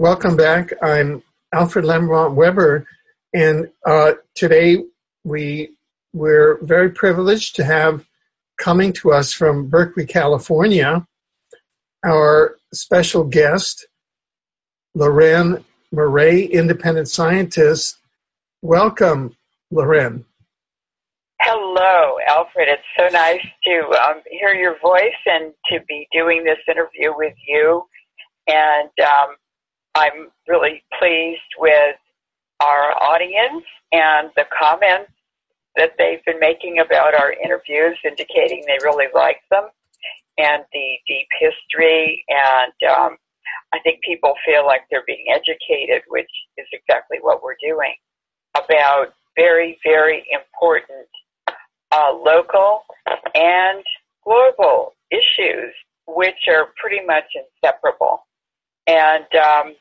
Welcome back. I'm Alfred Lambremont Webre, and uh, today we we're very privileged to have coming to us from Berkeley, California, our special guest, Leuren Moret, independent scientist. Welcome, Leuren. Hello, Alfred. It's so nice to um, hear your voice and to be doing this interview with you. And um, I'm really pleased with our audience and the comments that they've been making about our interviews, indicating they really like them and the deep history. And um, I think people feel like they're being educated, which is exactly what we're doing, about very, very important uh, local and global issues, which are pretty much inseparable. And um,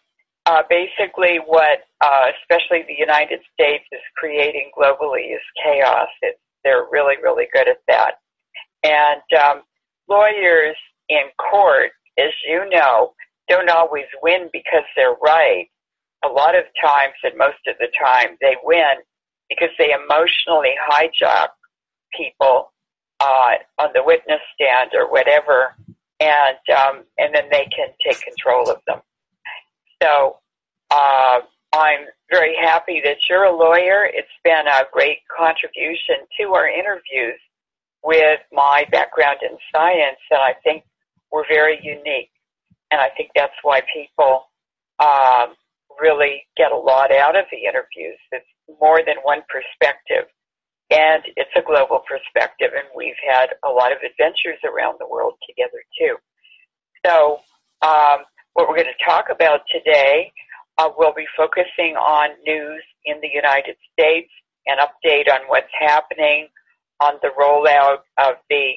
uh, basically, what uh, especially the United States is creating globally is chaos. It's, they're really, really good at that. And um, lawyers in court, as you know, don't always win because they're right. A lot of times, and most of the time, they win because they emotionally hijack people uh, on the witness stand or whatever, and um, and then they can take control of them. So uh, I'm very happy that you're a lawyer. It's been a great contribution to our interviews with my background in science, and I think we're very unique. And I think that's why people um, really get a lot out of the interviews. It's more than one perspective. And it's a global perspective, and we've had a lot of adventures around the world together too. So, um, what we're going to talk about today, uh, we'll be focusing on news in the United States, an update on what's happening on the rollout of the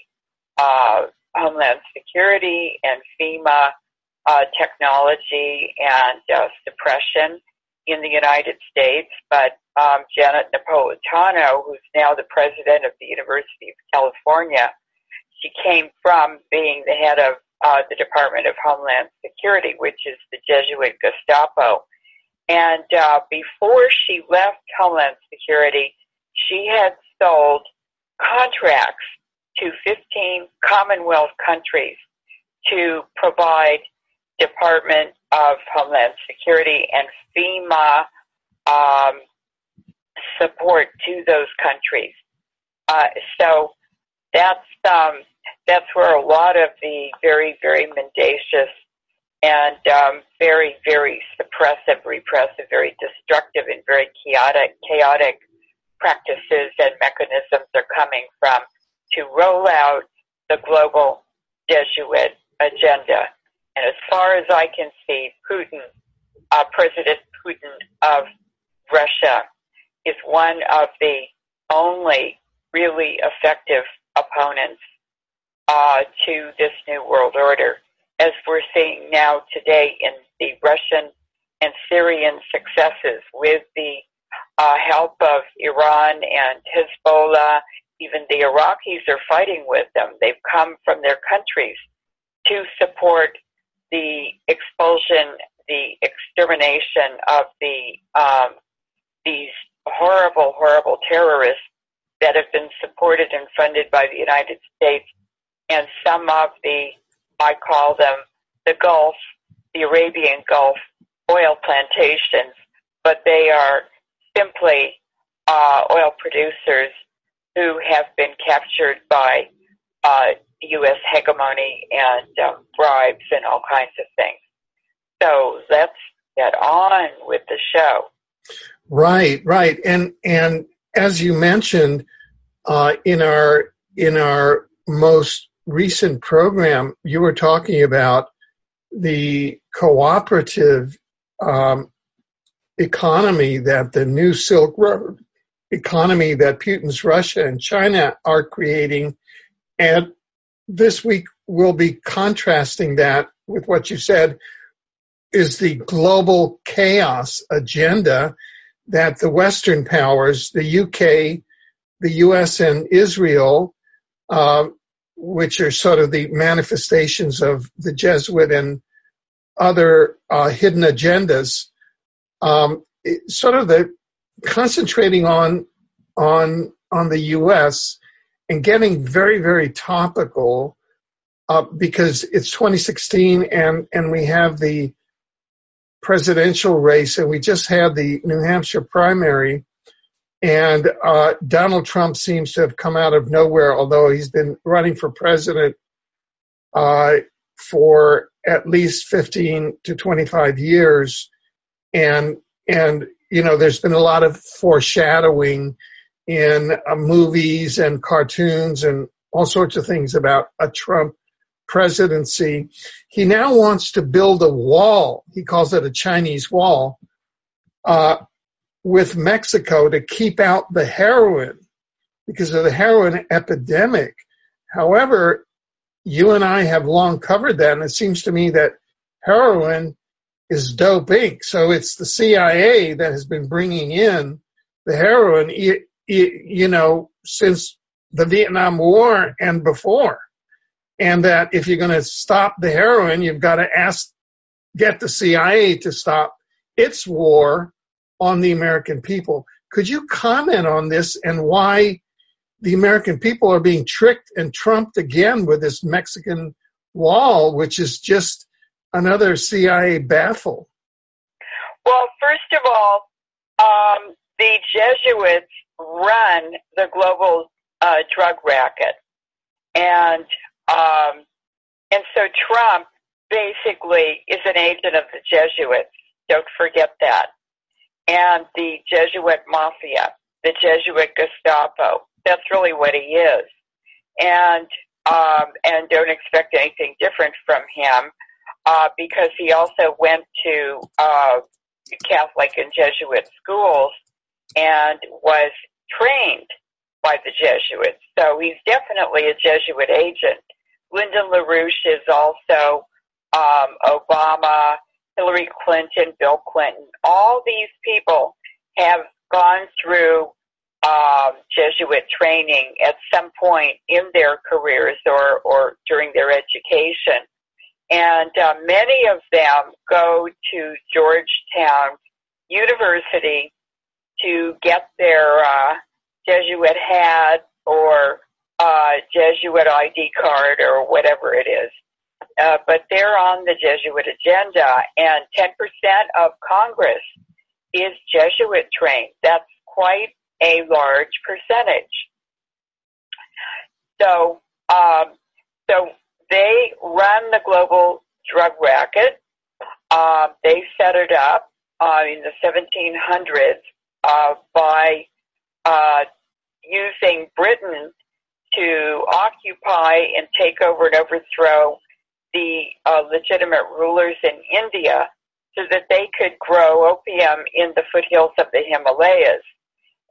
uh, Homeland Security and FEMA uh, technology and uh, suppression in the United States. But um, Janet Napolitano, who's now the president of the University of California, she came from being the head of uh, the Department of Homeland Security, which is the Jesuit Gestapo. And uh, before she left Homeland Security, she had sold contracts to 15 Commonwealth countries to provide Department of Homeland Security and FEMA um, support to those countries. Uh, so that's um, that's where a lot of the very very mendacious and um, very very suppressive, repressive, very destructive, and very chaotic chaotic practices and mechanisms are coming from to roll out the global Jesuit agenda. And as far as I can see, Putin, uh, President Putin of Russia, is one of the only really effective opponents uh, to this new world order, as we're seeing now today in the Russian and Syrian successes with the uh, help of Iran and Hezbollah. Even the Iraqis are fighting with them. They've come from their countries to support the expulsion, the extermination of the um, these horrible, horrible terrorists that have been supported and funded by the United States, and some of the, I call them the Gulf, the Arabian Gulf oil plantations, but they are simply uh, oil producers who have been captured by uh, U.S. hegemony and um, bribes and all kinds of things. So let's get on with the show. Right, right, and and as you mentioned uh, in our in our most recent program, you were talking about the cooperative um, economy that the new Silk Road economy that Putin's Russia and China are creating, and this week we'll be contrasting that with what you said is the global chaos agenda that the Western powers, the UK, the US, and Israel, uh, which are sort of the manifestations of the Jesuit and other uh, hidden agendas. Um, sort of the concentrating on on on the U.S. and getting very very topical uh, because it's 2016 and and we have the presidential race and we just had the New Hampshire primary and uh, Donald Trump seems to have come out of nowhere, although he's been running for president uh, for at least 15 to 25 years. And, and, you know, there's been a lot of foreshadowing in uh, movies and cartoons and all sorts of things about a Trump presidency. He now wants to build a wall. He calls it a Chinese wall. Uh, with Mexico to keep out the heroin because of the heroin epidemic. However, you and I have long covered that, and it seems to me that heroin is dope Inc. So it's the CIA that has been bringing in the heroin, you know, since the Vietnam War and before. And that if you're going to stop the heroin, you've got to ask, get the CIA to stop its war on the American people. Could you comment on this and why the American people are being tricked and trumped again with this Mexican wall, which is just another CIA baffle? Well, first of all, um, the Jesuits run the global uh, drug racket, and um, and so Trump basically is an agent of the Jesuits. Don't forget that and the Jesuit mafia, the Jesuit Gestapo. That's really what he is. And um, and don't expect anything different from him uh, because he also went to uh, Catholic and Jesuit schools and was trained by the Jesuits. So he's definitely a Jesuit agent. Lyndon LaRouche is also um, Obama Hillary Clinton, Bill Clinton, all these people have gone through um, Jesuit training at some point in their careers or, or during their education. And uh, many of them go to Georgetown University to get their uh, Jesuit hat or uh, Jesuit ID card or whatever it is uh, but they're on the Jesuit agenda, and 10% of Congress is Jesuit trained. That's quite a large percentage. So, um, so they run the global drug racket. Uh, they set it up uh, in the 1700s uh, by uh, using Britain to occupy and take over and overthrow the uh, legitimate rulers in India so that they could grow opium in the foothills of the Himalayas.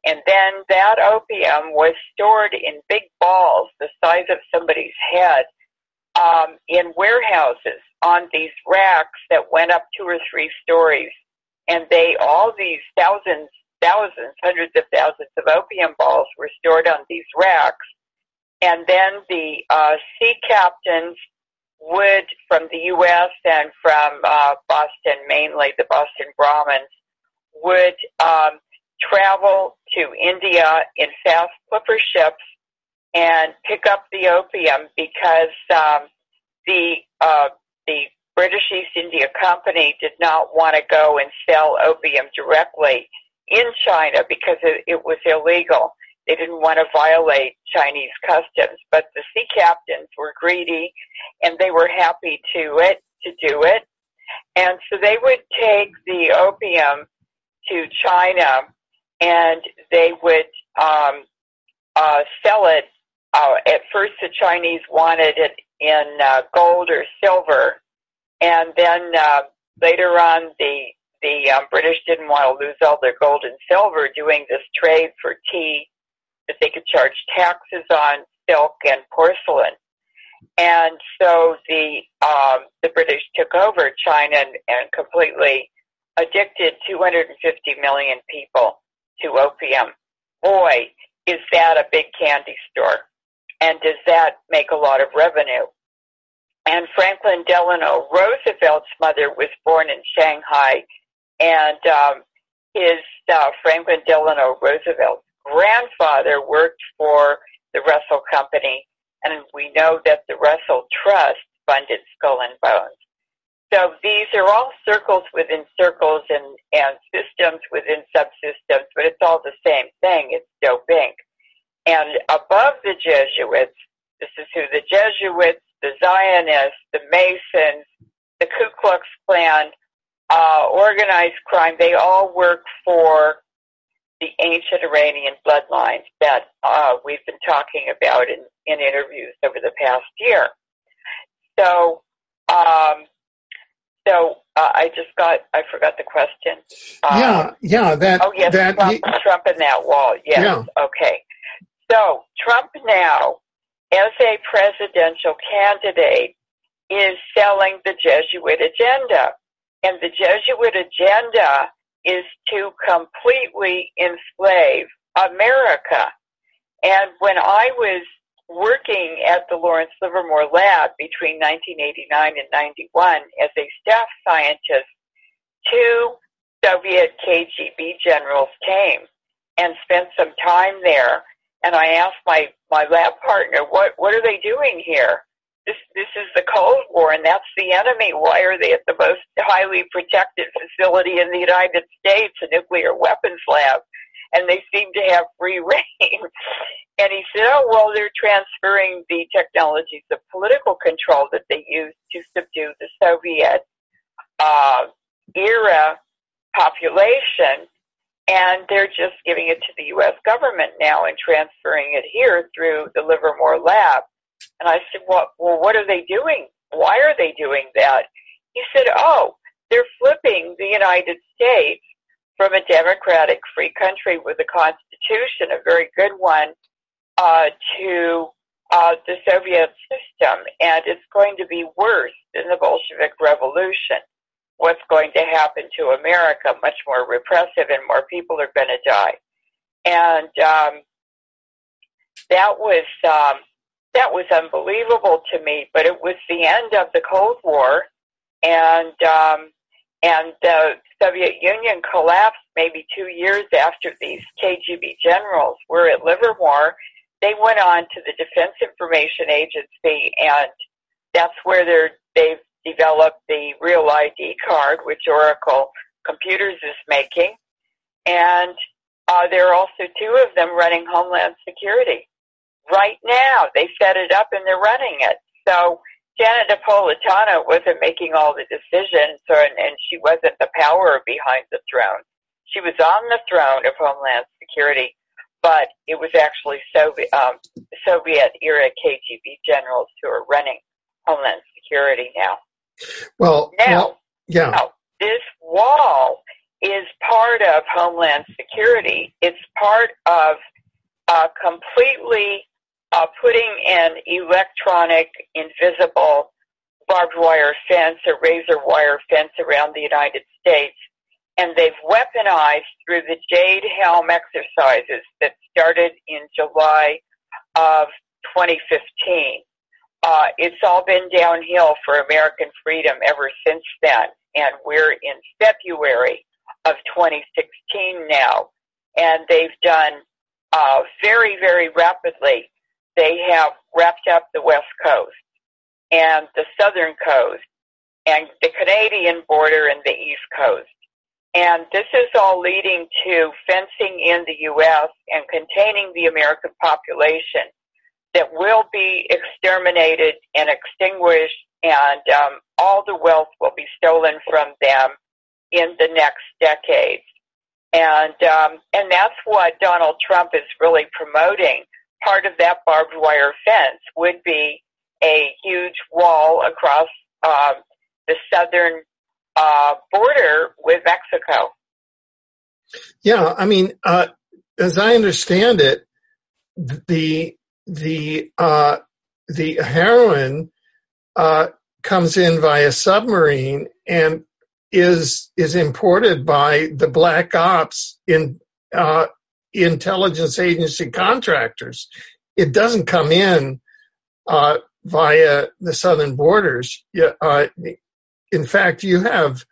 And then that opium was stored in big balls the size of somebody's head um, in warehouses on these racks that went up two or three stories. And they, all these thousands, thousands, hundreds of thousands of opium balls were stored on these racks. And then the uh, sea captains would from the U.S. and from uh, Boston, mainly the Boston Brahmins, would um, travel to India in fast clipper ships and pick up the opium because um, the uh, the British East India Company did not want to go and sell opium directly in China because it, it was illegal. They didn't want to violate Chinese customs, but the sea captains were greedy and they were happy to it to do it. And so they would take the opium to China and they would um, uh, sell it. Uh, at first, the Chinese wanted it in uh, gold or silver, and then uh, later on, the the um, British didn't want to lose all their gold and silver doing this trade for tea that they could charge taxes on silk and porcelain. And so the um, the British took over China and, and completely addicted 250 million people to opium. Boy, is that a big candy store. And does that make a lot of revenue? and Franklin Delano Roosevelt's mother was born in Shanghai, and um, his uh, Franklin Delano Roosevelt's grandfather worked for the Russell Company, and we know that the Russell Trust funded Skull and Bones. So these are all circles within circles and, and systems within subsystems, but it's all the same thing. It's Dope Inc. And above the Jesuits, this is who the Jesuits, the Zionists, the Masons, the Ku Klux Klan, uh, organized crime, they all work for the ancient Iranian bloodlines that uh, we've been talking about in, in interviews over the past year. So, um, so uh, I just got, I forgot the question. Um, yeah, yeah, that. Oh yes, that Trump, he, Trump and that wall. Yes. Yeah. Okay. So Trump now, as a presidential candidate, is selling the Jesuit agenda, and the Jesuit agenda is to completely enslave America. And when I was working at the Lawrence Livermore Lab between 1989 and 91 as a staff scientist, two Soviet KGB generals came and spent some time there. And I asked my, my lab partner, what, what are they doing here? This, this is the Cold War and that's the enemy. Why are they at the most highly protected facility in the United States, a nuclear weapons lab? And they seem to have free rein. And he said, oh, well, they're transferring the technologies of political control that they used to subdue the Soviet uh, era population, and they're just giving it to the U.S. government now and transferring it here through the Livermore lab. And I said, well, well, what are they doing? Why are they doing that? He said, oh, they're flipping the United States from a democratic free country with a constitution, a very good one, uh, to uh, the Soviet system, and it's going to be worse than the Bolshevik Revolution. What's going to happen to America? Much more repressive, and more people are going to die. And um, that was um, that was unbelievable to me. But it was the end of the Cold War, and um, and the Soviet Union collapsed maybe two years after these KGB generals were at Livermore they went on to the Defense Information Agency, and that's where they're, they've developed the Real ID card, which Oracle Computers is making. And uh, there are also two of them running Homeland Security. Right now, they set it up and they're running it. So Janet Napolitano wasn't making all the decisions, or, and, and she wasn't the power behind the throne. She was on the throne of Homeland Security but it was actually Soviet, um, Soviet era KGB generals who are running Homeland Security now. Well, now, well, yeah. Now, this wall is part of Homeland Security. It's part of uh, completely uh, putting an electronic, invisible barbed wire fence or razor wire fence around the United States and they've weaponized through the Jade Helm exercises that started in July of 2015. Uh, it's all been downhill for American freedom ever since then, and we're in February of 2016 now, and they've done uh, very, very rapidly. They have wrapped up the West Coast and the Southern Coast and the Canadian border and the East Coast and this is all leading to fencing in the U.S. and containing the American population that will be exterminated and extinguished, and um, all the wealth will be stolen from them in the next decades. And um, and that's what Donald Trump is really promoting. Part of that barbed wire fence would be a huge wall across um, the southern uh, border with Mexico. Yeah, I mean, uh, as I understand it, the the uh, the heroin uh, comes in via submarine and is is imported by the black ops in uh, intelligence agency contractors. It doesn't come in uh, via the southern borders. Uh, in fact, you have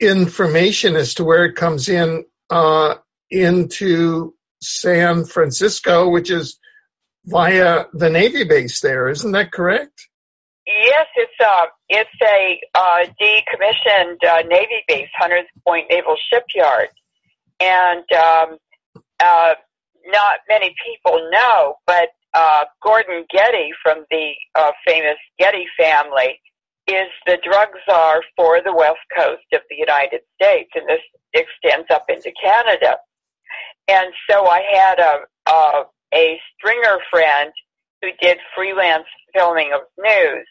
information as to where it comes in uh, into San Francisco, which is via the Navy base there. Isn't that correct? Yes, it's a uh, it's a uh, decommissioned uh, Navy base, Hunters Point Naval Shipyard, and um, uh, not many people know, but uh, Gordon Getty from the uh, famous Getty family is the drug czar for the west coast of the United States, and this extends up into Canada. And so I had a, a, a stringer friend who did freelance filming of news.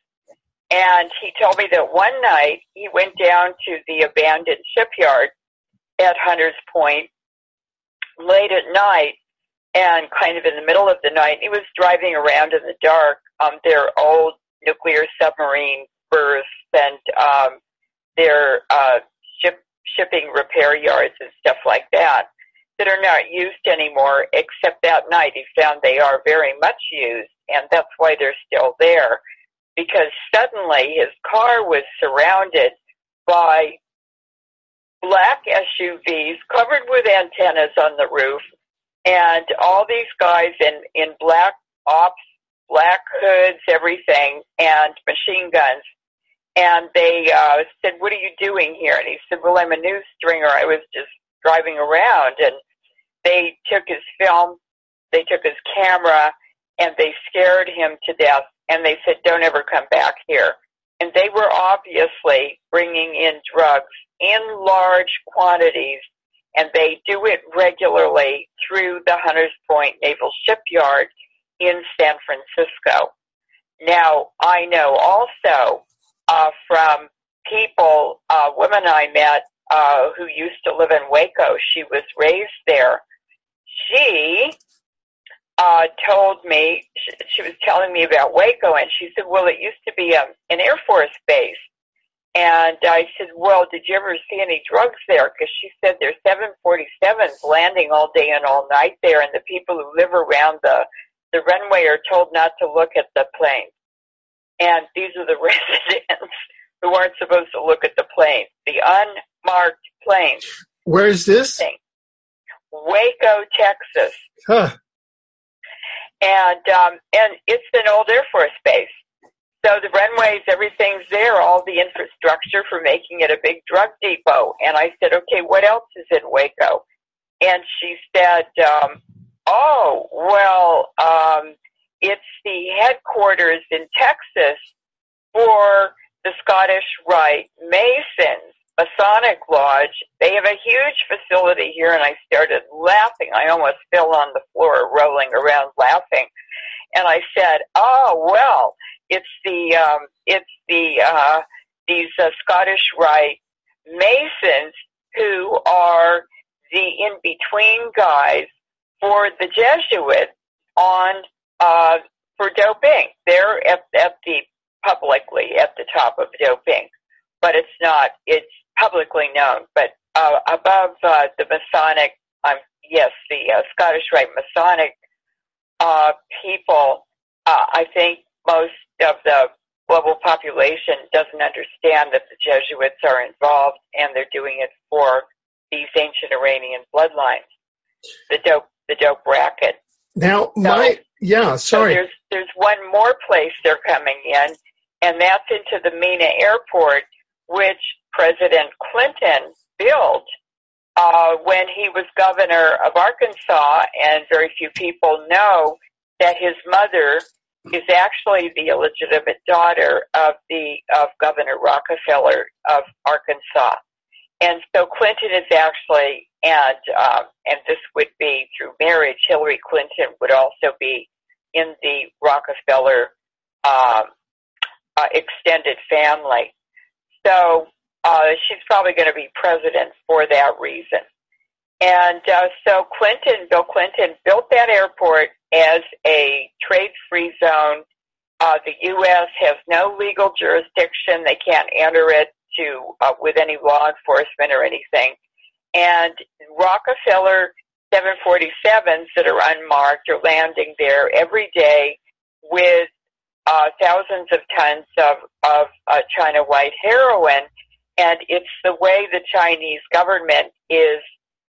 And he told me that one night he went down to the abandoned shipyard at Hunters Point late at night and kind of in the middle of the night. He was driving around in the dark. Um, their old nuclear submarine berths and um, their uh, ship shipping repair yards and stuff like that that are not used anymore. Except that night, he found they are very much used, and that's why they're still there. Because suddenly his car was surrounded by black SUVs covered with antennas on the roof and all these guys in in black ops, black hoods, everything, and machine guns. And they uh, said, "What are you doing here?" And he said, "Well, I'm a news stringer. I was just driving around." And they took his film, they took his camera, and they scared him to death. And they said, "Don't ever come back here." And they were obviously bringing in drugs in large quantities and they do it regularly through the Hunters Point Naval Shipyard in San Francisco. Now, I know also uh, from people, uh, women I met uh, who used to live in Waco, she was raised there. She uh, told me, she, she was telling me about Waco, and she said, well, it used to be um, an Air Force base and I said, well, did you ever see any drugs there? Because she said there's 747s landing all day and all night there, and the people who live around the the runway are told not to look at the plane. And these are the residents who aren't supposed to look at the plane, the unmarked planes. Where is this? Waco, Texas. Huh. And um, and it's an old Air Force base. So the runways, everything's there, all the infrastructure for making it a big drug depot. And I said, okay, what else is in Waco? And she said, um, oh, well, um, it's the headquarters in Texas for the Scottish Rite Masons, Masonic Lodge. They have a huge facility here, and I started laughing. I almost fell on the floor, rolling around laughing. And I said, oh, well, it's the um, it's the uh, these uh, Scottish Rite Masons who are the in between guys for the Jesuits on uh, for doping. They're at, at the publicly at the top of doping, but it's not. It's publicly known, but uh, above uh, the Masonic, um, yes, the uh, Scottish Rite Masonic uh, people. Uh, I think most of the global population doesn't understand that the Jesuits are involved and they're doing it for these ancient Iranian bloodlines. The dope, the dope racket. Now, so, my yeah, sorry. So there's there's one more place they're coming in, and that's into the Mena Airport, which President Clinton built uh, when he was governor of Arkansas, and very few people know that his mother is actually the illegitimate daughter of the of Governor Rockefeller of Arkansas, and so Clinton is actually and um, and this would be through marriage. Hillary Clinton would also be in the Rockefeller um, uh, extended family. So uh, she's probably going to be president for that reason. And uh, so Clinton, Bill Clinton, built that airport as a trade-free zone. Uh, the U.S. has no legal jurisdiction; they can't enter it to uh, with any law enforcement or anything. And Rockefeller 747s that are unmarked are landing there every day with uh, thousands of tons of, of uh, China white heroin. And it's the way the Chinese government is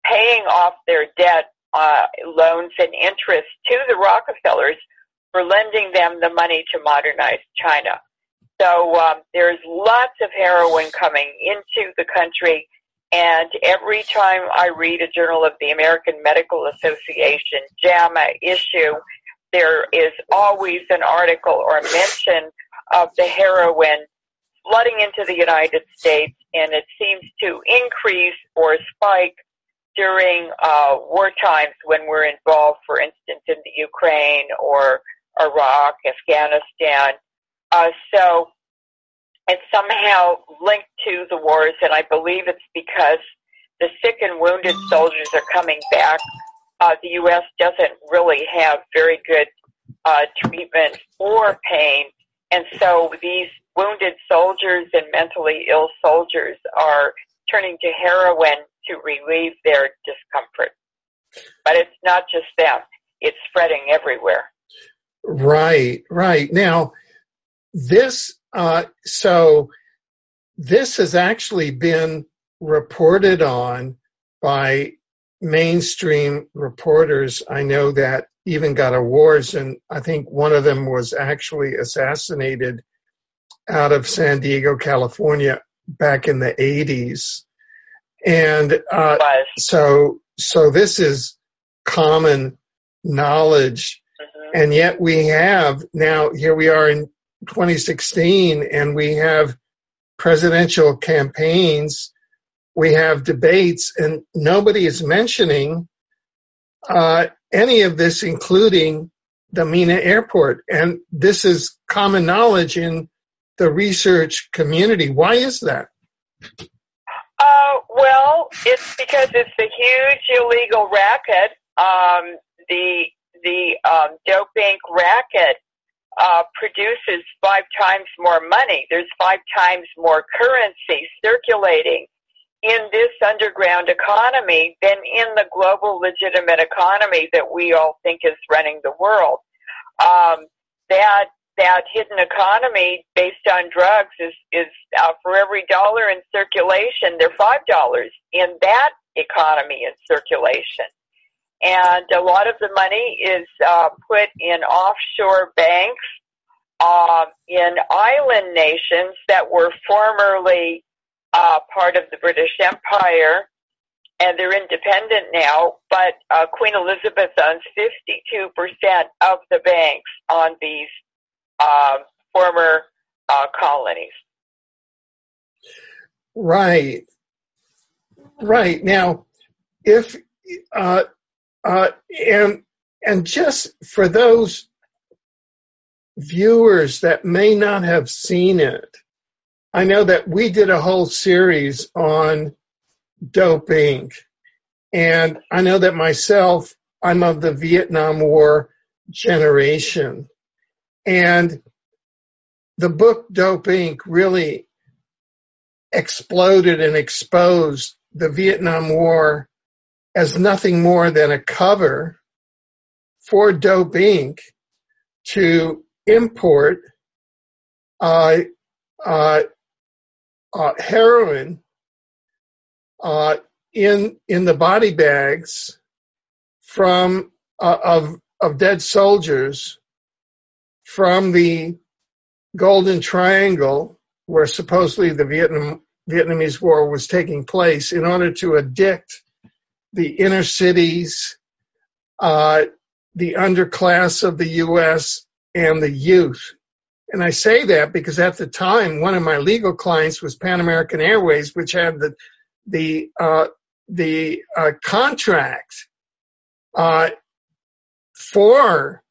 paying off their debt, uh, loans and interest to the Rockefellers for lending them the money to modernize China. So um, there's lots of heroin coming into the country. And every time I read a Journal of the American Medical Association JAMA issue, there is always an article or mention of the heroin flooding into the United States, and it seems to increase or spike during uh, war times when we're involved, for instance, in the Ukraine or Iraq, Afghanistan. Uh, so it's somehow linked to the wars, and I believe it's because the sick and wounded soldiers are coming back. Uh, the U.S. doesn't really have very good uh, treatment for pain, and so these wounded soldiers and mentally ill soldiers are turning to heroin to relieve their discomfort. But it's not just them; it's spreading everywhere. Right, right. Now, this, uh, so this has actually been reported on by mainstream reporters. I know that even got awards, and I think one of them was actually assassinated out of San Diego, California, back in the 80s. And uh, so, so this is common knowledge and yet we have now, here we are in 2016 and we have presidential campaigns, we have debates and nobody is mentioning uh, any of this, including the Mena airport. And this is common knowledge in the research community. Why is that? Uh, well, it's because it's a huge illegal racket. Um, the the um, dope Inc. racket uh, produces five times more money. There's five times more currency circulating in this underground economy than in the global legitimate economy that we all think is running the world. Um, that that hidden economy based on drugs is is uh, for every dollar in circulation, they're five dollars in that economy in circulation and a lot of the money is uh, put in offshore banks uh, in island nations that were formerly uh, part of the British Empire, and they're independent now. But uh, Queen Elizabeth owns 52% of the banks on these uh, former uh, colonies. Right. Right. Now, if uh, uh, and and just for those viewers that may not have seen it, I know that we did a whole series on Dope Inc. And I know that myself, I'm of the Vietnam War generation. And the book Dope Inc. really exploded and exposed the Vietnam War as nothing more than a cover for Dope Inc. to import uh, uh, uh, heroin uh, in in the body bags from uh, of of dead soldiers from the Golden Triangle, where supposedly the Vietnam Vietnamese War was taking place, in order to addict the inner cities, uh, the underclass of the U.S., and the youth. And I say that because at the time, one of my legal clients was Pan American Airways, which had the the uh, the uh, contract uh, for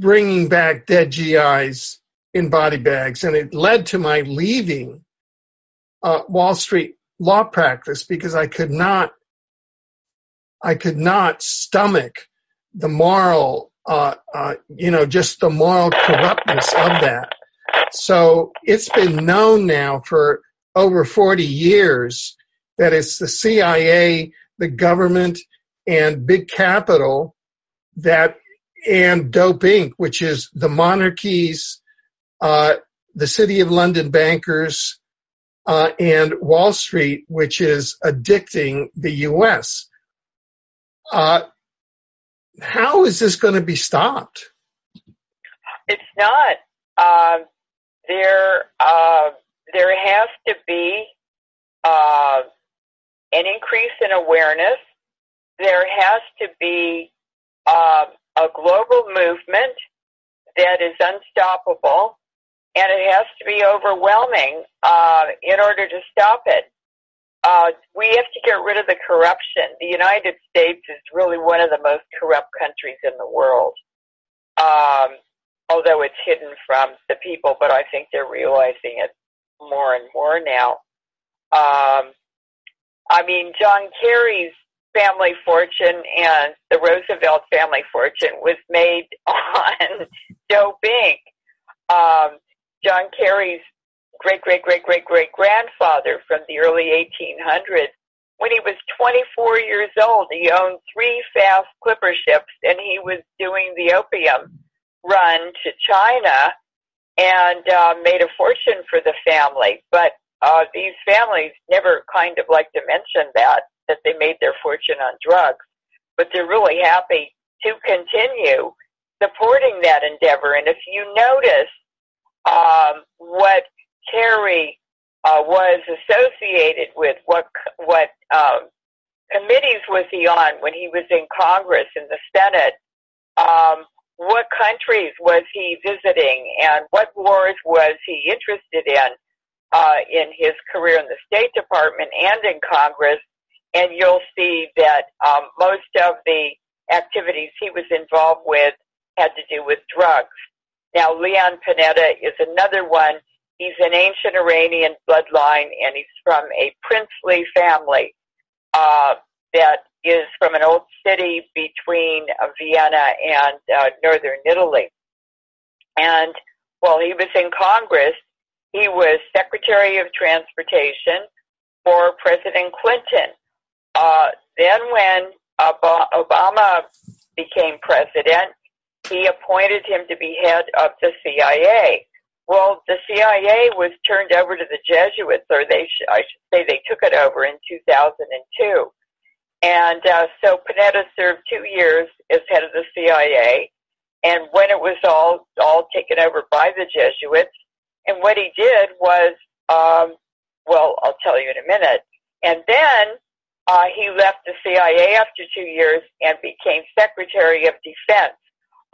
bringing back dead GIs in body bags, and it led to my leaving uh, Wall Street law practice because I could not I could not stomach the moral, uh, uh, you know, just the moral corruptness of that. So it's been known now for over 40 years that it's the CIA, the government, and big capital that, and Dope Inc., which is the monarchies, uh, the City of London bankers, uh, and Wall Street, which is addicting the U.S. Uh, how is this going to be stopped? It's not. Uh, there, uh, there has to be uh, an increase in awareness. There has to be uh, a global movement that is unstoppable, and it has to be overwhelming uh, in order to stop it. Uh, we have to get rid of the corruption. The United States is really one of the most corrupt countries in the world. Um, although it's hidden from the people, but I think they're realizing it more and more now. Um, I mean, John Kerry's family fortune and the Roosevelt family fortune was made on Dope Inc. Um, John Kerry's great great great great great grandfather from the early 1800s. When he was 24 years old, he owned three fast clipper ships and he was doing the opium run to China and uh, made a fortune for the family. But uh, these families never kind of like to mention that that they made their fortune on drugs, but they're really happy to continue supporting that endeavor. And if you notice um, what Kerry uh, was associated with, what what um, committees was he on when he was in Congress in the Senate? Um, what countries was he visiting, and what wars was he interested in uh, in his career in the State Department and in Congress? And you'll see that um, most of the activities he was involved with had to do with drugs. Now, Leon Panetta is another one He's an ancient Iranian bloodline, and he's from a princely family uh, that is from an old city between uh, Vienna and uh, northern Italy. And while he was in Congress, he was Secretary of Transportation for President Clinton. Uh, then, when Obama became president, he appointed him to be head of the CIA. Well, the CIA was turned over to the Jesuits, or they sh- I should say they took it over in 2002. And uh, so Panetta served two years as head of the CIA. And when it was all all taken over by the Jesuits, and what he did was, um, well, I'll tell you in a minute. And then uh, he left the CIA after two years and became Secretary of Defense.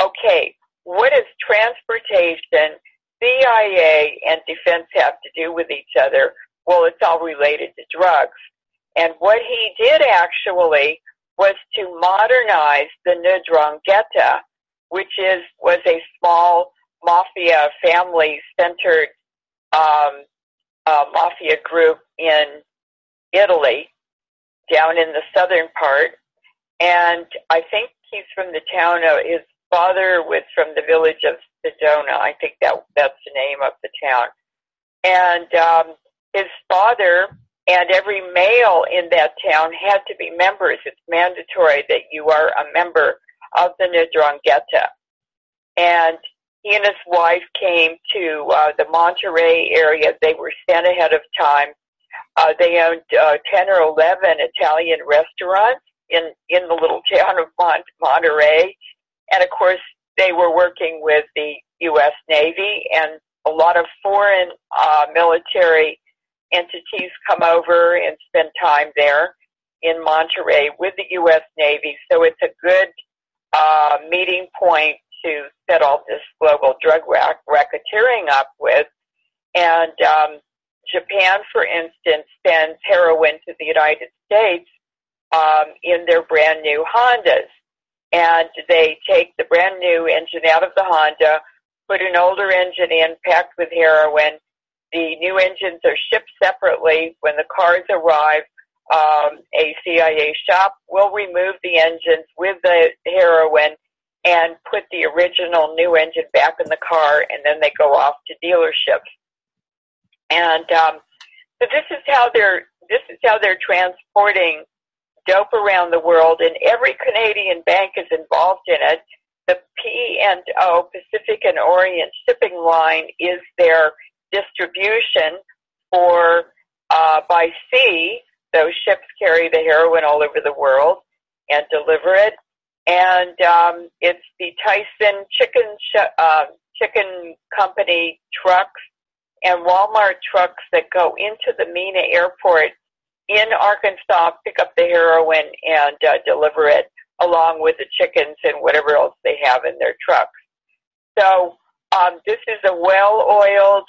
Okay, what is transportation CIA and defense have to do with each other? Well, it's all related to drugs. And what he did actually was to modernize the Ndrangheta, which is was a small mafia family centered um, uh, mafia group in Italy, down in the southern part. And I think he's from the town of his father was from the village of Siderno. I think that that's the name of the town. And um, his father and every male in that town had to be members. It's mandatory that you are a member of the Ndrangheta. And he and his wife came to uh, the Monterey area. They were sent ahead of time. Uh, they owned uh, 10 or 11 Italian restaurants in, in the little town of Mont- Monterey. And of course, they were working with the U.S. Navy, and a lot of foreign uh, military entities come over and spend time there in Monterey with the U.S. Navy. So it's a good uh, meeting point to set all this global drug rack- racketeering up with. And um, Japan, for instance, sends heroin to the United States um, in their brand new Hondas and they take the brand new engine out of the Honda, put an older engine in packed with heroin. The new engines are shipped separately. When the cars arrive, um, a CIA shop will remove the engines with the heroin and put the original new engine back in the car, and then they go off to dealerships. And um, so this is how they're this is how they're transporting dope around the world, and every Canadian bank is involved in it. the P&O Pacific and Orient shipping line is their distribution for uh, by sea. Those ships carry the heroin all over the world and deliver it. And um, it's the Tyson Chicken sh- uh, Chicken Company trucks and Walmart trucks that go into the Mena Airport in Arkansas, pick up the heroin and uh, deliver it along with the chickens and whatever else they have in their trucks. So um, this is a well-oiled,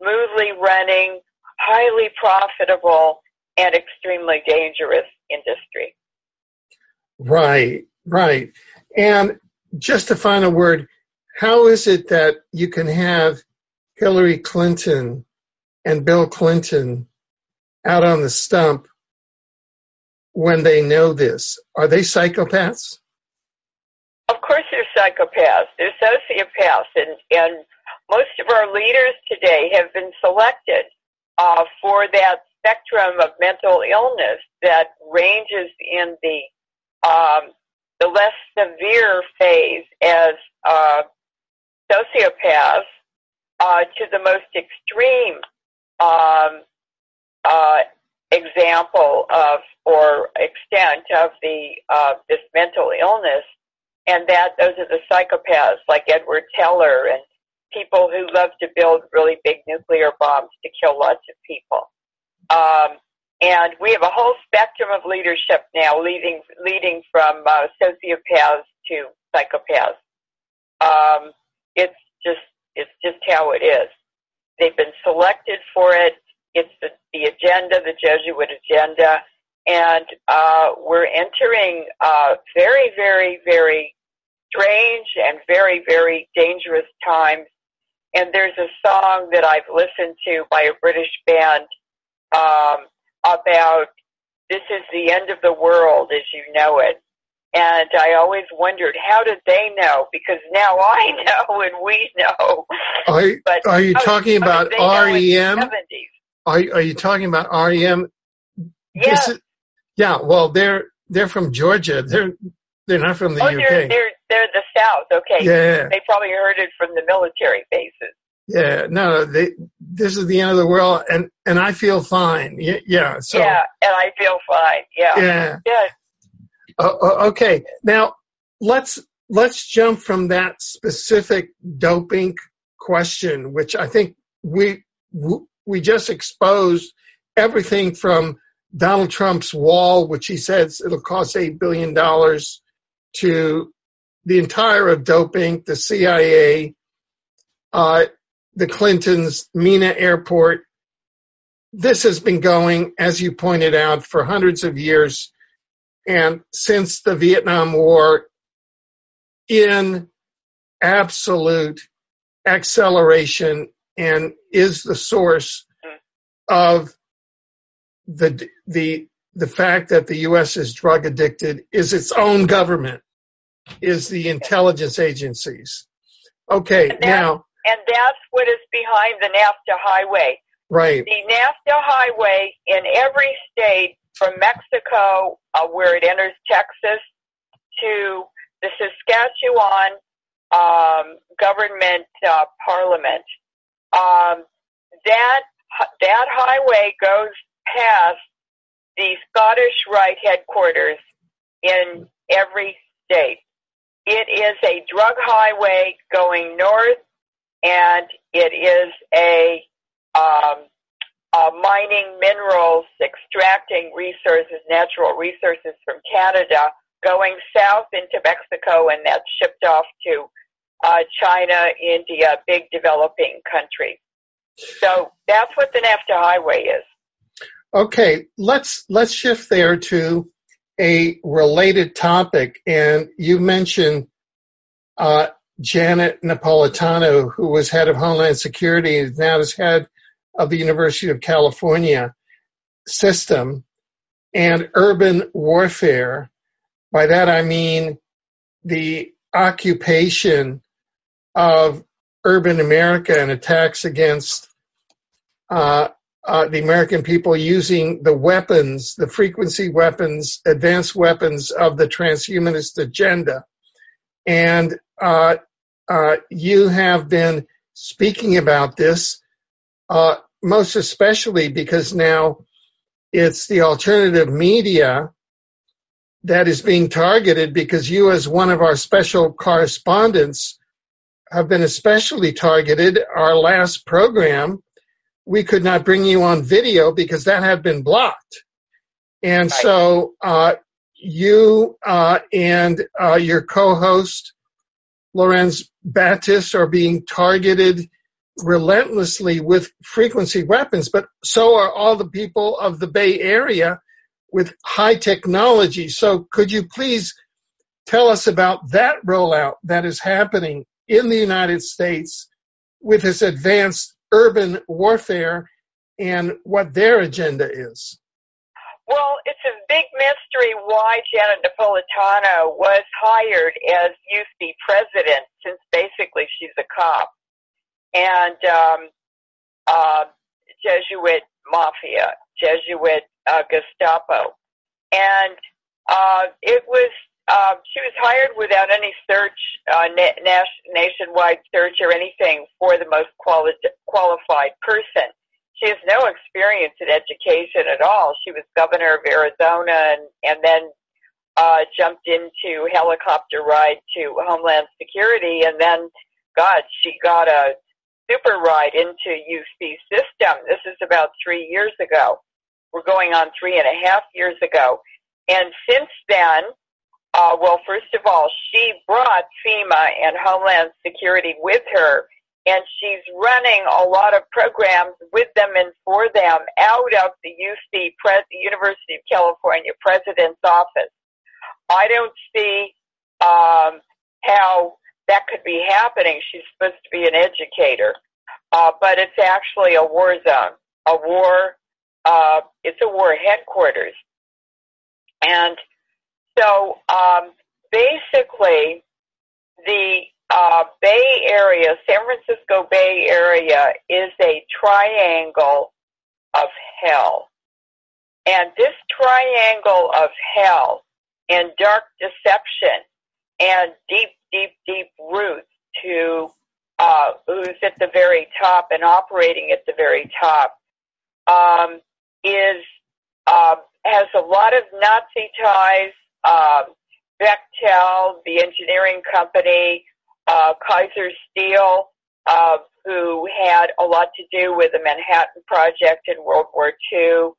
smoothly running, highly profitable, and extremely dangerous industry. Right, right. And just a final word, how is it that you can have Hillary Clinton and Bill Clinton out on the stump when they know this? Are they psychopaths? Of course, they're psychopaths. They're sociopaths, and and most of our leaders today have been selected uh, for that spectrum of mental illness that ranges in the um, the less severe phase as uh, sociopaths uh, to the most extreme um, uh, example of or extent of the uh, this mental illness, and that those are the psychopaths like Edward Teller and people who love to build really big nuclear bombs to kill lots of people. Um, and we have a whole spectrum of leadership now, leading leading from uh, sociopaths to psychopaths. Um, it's just it's just how it is. They've been selected for it. It's the, the agenda, the Jesuit agenda, and uh, we're entering uh, very, very, very strange and very, very dangerous times. And there's a song that I've listened to by a British band um, about this is the end of the world as you know it. And I always wondered, how did they know? Because now I know and we know. Are, but, are you talking about REM? Are, are you talking about REM? Yeah. yeah, well, they're they're from Georgia. They're they're not from the oh, UK. They're, they're, they're the South. Okay. Yeah. They probably heard it from the military bases. Yeah, no, they, this is the end of the world, and and I feel fine. Yeah, yeah. So, yeah, and I feel fine. Yeah. Yeah. Yeah. Uh, okay, now let's let's jump from that specific doping question, which I think we we just exposed everything from Donald Trump's wall, which he says it'll cost eight billion dollars, to the entire of doping, the CIA, uh, the Clintons, Mena Airport. This has been going, as you pointed out, for hundreds of years. And since the Vietnam War, in absolute acceleration and is the source of the, the, the fact that the U.S. is drug addicted is its own government, is the intelligence agencies. Okay, now and that's what is behind the NAFTA highway. Right. The NAFTA highway in every state from Mexico, uh, where it enters Texas, to the Saskatchewan um, government uh, parliament. Um, that that highway goes past the Scottish Rite headquarters in every state. It is a drug highway going north and it is a, um, a mining minerals, extracting resources, natural resources from Canada, going south into Mexico, and that's shipped off to uh, China, India, big developing countries. So that's what the NAFTA highway is. Okay, let's let's shift there to a related topic, and you mentioned uh, Janet Napolitano, who was head of Homeland Security, is now is head of the University of California system and urban warfare. By that I mean the occupation of urban America and attacks against uh, uh, the American people using the weapons, the frequency weapons, advanced weapons of the transhumanist agenda. And uh, uh, you have been speaking about this, uh, most especially because now it's the alternative media that is being targeted because you, as one of our special correspondents, have been especially targeted. Our last program, we could not bring you on video because that had been blocked. And Right. so uh, you uh, and uh, your co-host, Laurence Batis, are being targeted relentlessly with frequency weapons, but so are all the people of the Bay Area with high technology. So could you please tell us about that rollout that is happening in the United States with this advanced urban warfare and what their agenda is? Well, it's a big mystery why Janet Napolitano was hired as UC president, since basically she's a cop and um, uh, Jesuit mafia, Jesuit uh, Gestapo, and uh, it was uh, she was hired without any search, uh, na- nationwide search or anything for the most quali- qualified person. She has no experience in education at all. She was governor of Arizona and, and then uh, jumped into helicopter ride to Homeland Security, and then, God, she got a super ride into UC system. This is about three years ago. We're going on three and a half years ago. And since then, uh, well, first of all, she brought FEMA and Homeland Security with her, and she's running a lot of programs with them and for them out of the UC, Pres- University of California President's office. I don't see um, how that could be happening. She's supposed to be an educator, uh, but it's actually a war zone, a war. Uh, it's a war headquarters, and so um, basically, the uh, Bay Area, San Francisco Bay Area, is a triangle of hell, and this triangle of hell and dark deception and deep, deep, deep roots to uh, who's at the very top and operating at the very top um, is uh, has a lot of Nazi ties. Um, Bechtel, the engineering company, uh, Kaiser Steel, uh, who had a lot to do with the Manhattan Project in World War II.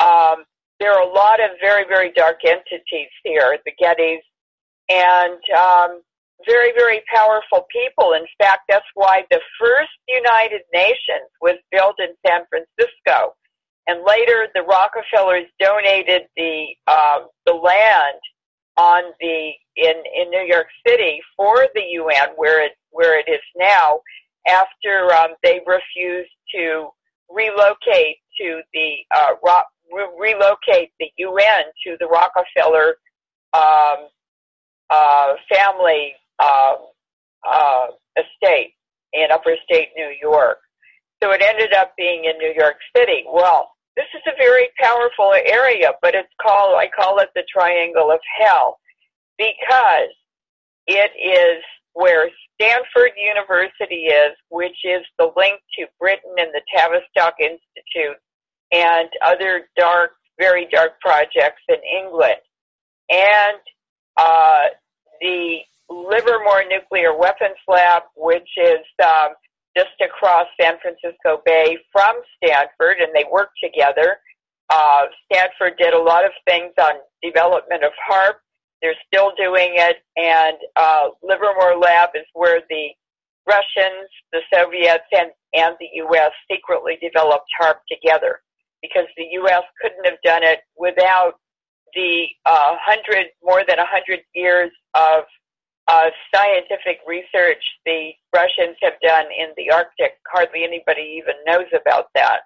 Um, there are a lot of very, very dark entities here, the Gettys, and um, very, very powerful people. In fact, that's why the first United Nations was built in San Francisco, and later the Rockefellers donated the uh, the land on the in in New York City for the UN, where it where it is now, after um, they refused to relocate to the uh, Rock, re- relocate the UN to the Rockefeller um, uh, family um, uh, estate in Upper State New York. So it ended up being in New York City. Well, this is a very powerful area, but it's called I call it the Triangle of Hell because it is where Stanford University is, which is the link to Britain and the Tavistock Institute and other dark, very dark projects in England. And uh, the Livermore Nuclear Weapons Lab, which is um, just across San Francisco Bay from Stanford, and they work together. Uh, Stanford did a lot of things on development of HAARP. They're still doing it, and uh, Livermore Lab is where the Russians, the Soviets, and, and the U.S. secretly developed HAARP together because the U.S. couldn't have done it without the uh, hundred, more than a hundred years of uh, scientific research the Russians have done in the Arctic. Hardly anybody even knows about that.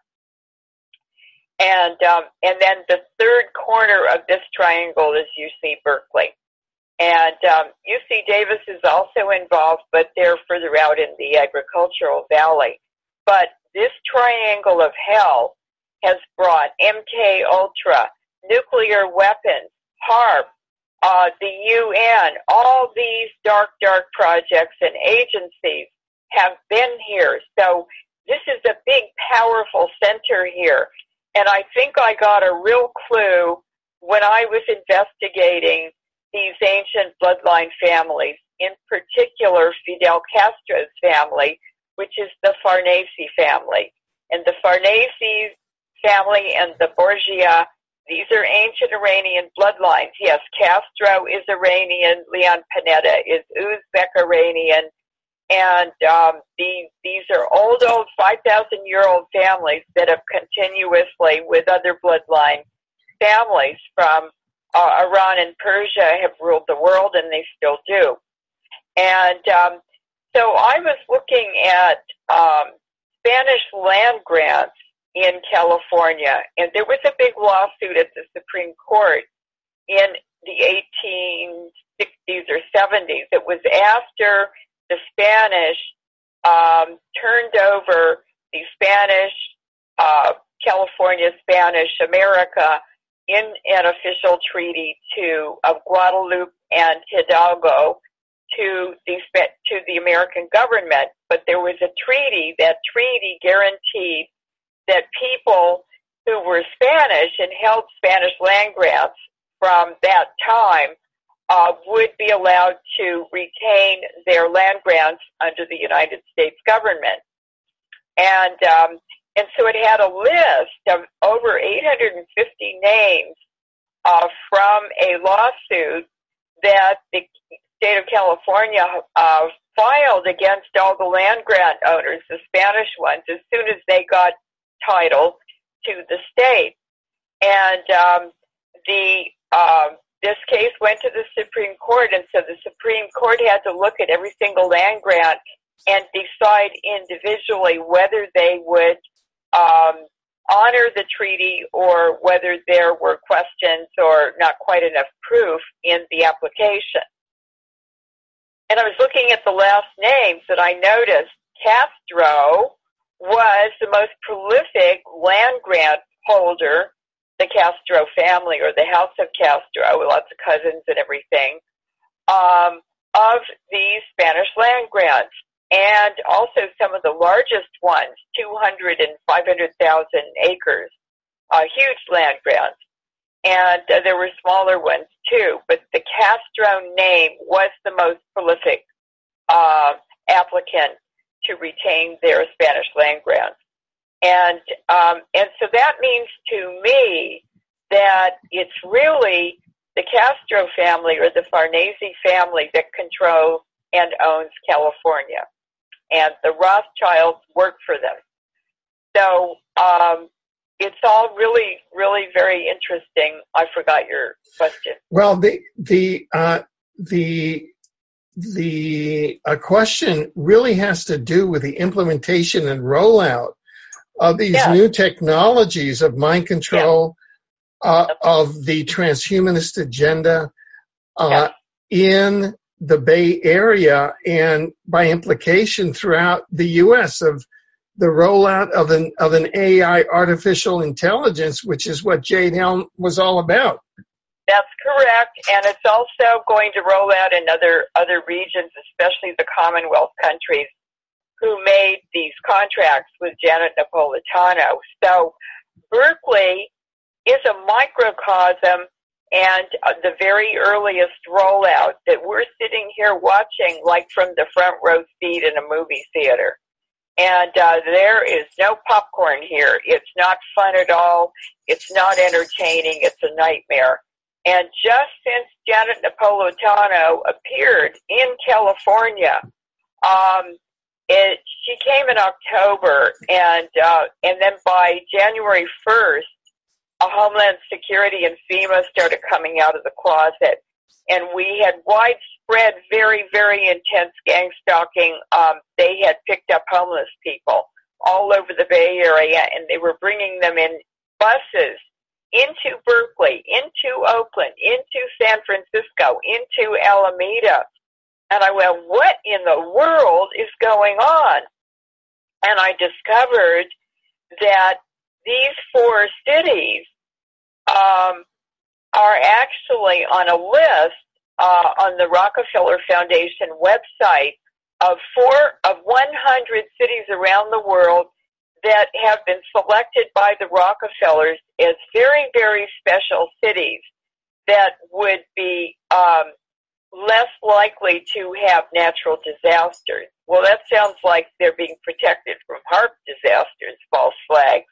And um, and then the third corner of this triangle is UC Berkeley, and um, UC Davis is also involved, but they're further out in the agricultural valley. But this triangle of hell has brought MK Ultra, nuclear weapons, HAARP, uh, the UN, all these dark, dark projects and agencies have been here. So this is a big, powerful center here. And I think I got a real clue when I was investigating these ancient bloodline families, in particular Fidel Castro's family, which is the Farnese family. And the Farnese family and the Borgia, these are ancient Iranian bloodlines. Yes, Castro is Iranian, Leon Panetta is Uzbek Iranian, and um, these these are old, old, five thousand year old families that have continuously, with other bloodline families from uh, Iran and Persia, have ruled the world, and they still do. And um, so I was looking at um, Spanish land grants in California, and there was a big lawsuit at the Supreme Court in the 1860s or 70s. It was after the Spanish um, turned over the Spanish, uh, California Spanish America in an official treaty to of Guadalupe and Hidalgo to the to the American government. But there was a treaty. That treaty guaranteed that people who were Spanish and held Spanish land grants from that time uh, would be allowed to retain their land grants under the United States government. And um, and so it had a list of over 850 names uh, from a lawsuit that the state of California uh, filed against all the land grant owners, the Spanish ones, as soon as they got title to the state. And um, the um, this case went to the Supreme Court, and so the Supreme Court had to look at every single land grant and decide individually whether they would um, honor the treaty or whether there were questions or not quite enough proof in the application. And I was looking at the last names that I noticed. Castro was the most prolific land grant holder the Castro family or the House of Castro, with lots of cousins and everything, um, of these Spanish land grants. And also some of the largest ones, 200 and 500,000 acres, uh, huge land grants. And uh, there were smaller ones too, but the Castro name was the most prolific uh, applicant to retain their Spanish land grants. And um, and so that means to me that it's really the Castro family or the Farnese family that controls and owns California, and the Rothschilds work for them. So um, it's all really, really very interesting. I forgot your question. Well, the the uh, the the uh, question really has to do with the implementation and rollout of these yeah. new technologies of mind control, yeah. uh, of the transhumanist agenda uh, yeah. in the Bay Area and by implication throughout the U.S. of the rollout of an of an AI artificial intelligence, which is what Jade Helm was all about. That's correct, and it's also going to roll out in other other regions, especially the Commonwealth countries who made these contracts with Janet Napolitano. So Berkeley is a microcosm and uh, the very earliest rollout that we're sitting here watching like from the front row seat in a movie theater. And uh, there is no popcorn here. It's not fun at all. It's not entertaining. It's a nightmare. And just since Janet Napolitano appeared in California, um, it, she came in October, and uh, and then by January first, Homeland Security and FEMA started coming out of the closet, and we had widespread, very very intense gang stalking. Um, they had picked up homeless people all over the Bay Area, and they were bringing them in buses into Berkeley, into Oakland, into San Francisco, into Alameda and I went, what in the world is going on? And I discovered that these four cities um, are actually on a list uh, on the Rockefeller Foundation website of four of 100 cities around the world that have been selected by the Rockefellers as very, very special cities that would be um, less likely to have natural disasters. Well, that sounds like they're being protected from HAARP disasters, false flags.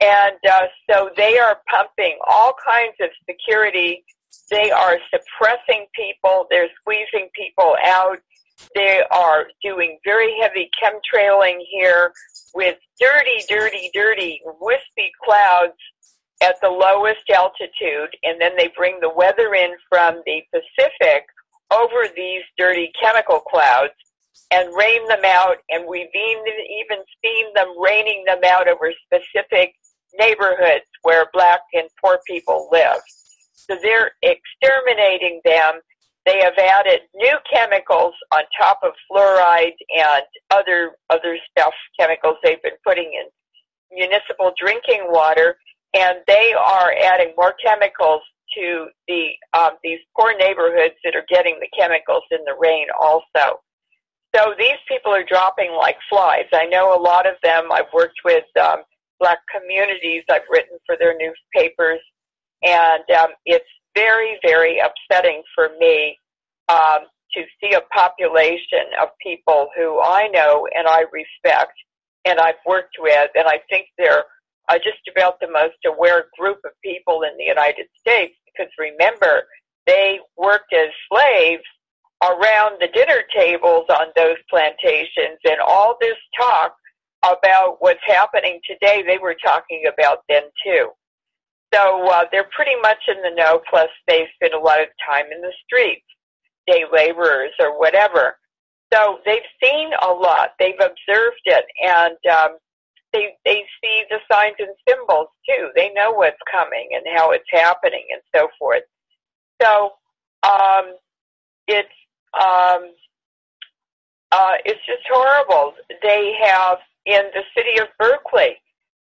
And uh, so they are pumping all kinds of security. They are suppressing people. They're squeezing people out. They are doing very heavy chemtrailing here with dirty, dirty, dirty, wispy clouds at the lowest altitude, and then they bring the weather in from the Pacific over these dirty chemical clouds and rain them out, and we've even seen them raining them out over specific neighborhoods where black and poor people live. So they're exterminating them. They have added new chemicals on top of fluoride and other other stuff, chemicals they've been putting in municipal drinking water, and they are adding more chemicals to the um, these poor neighborhoods that are getting the chemicals in the rain also. So these people are dropping like flies. I know a lot of them. I've worked with um, black communities. I've written for their newspapers, and um, it's very, very upsetting for me um, to see a population of people who I know and I respect and I've worked with, and I think they're uh, just about the most aware group of people in the United States because remember, they worked as slaves around the dinner tables on those plantations and all this talk about what's happening today, they were talking about then too. So uh, they're pretty much in the know, plus they spend a lot of time in the streets, day laborers or whatever. So they've seen a lot, they've observed it, and um, they they see the signs and symbols too. They know what's coming and how it's happening and so forth. So um, it's um, uh, it's just horrible. They have in the city of Berkeley,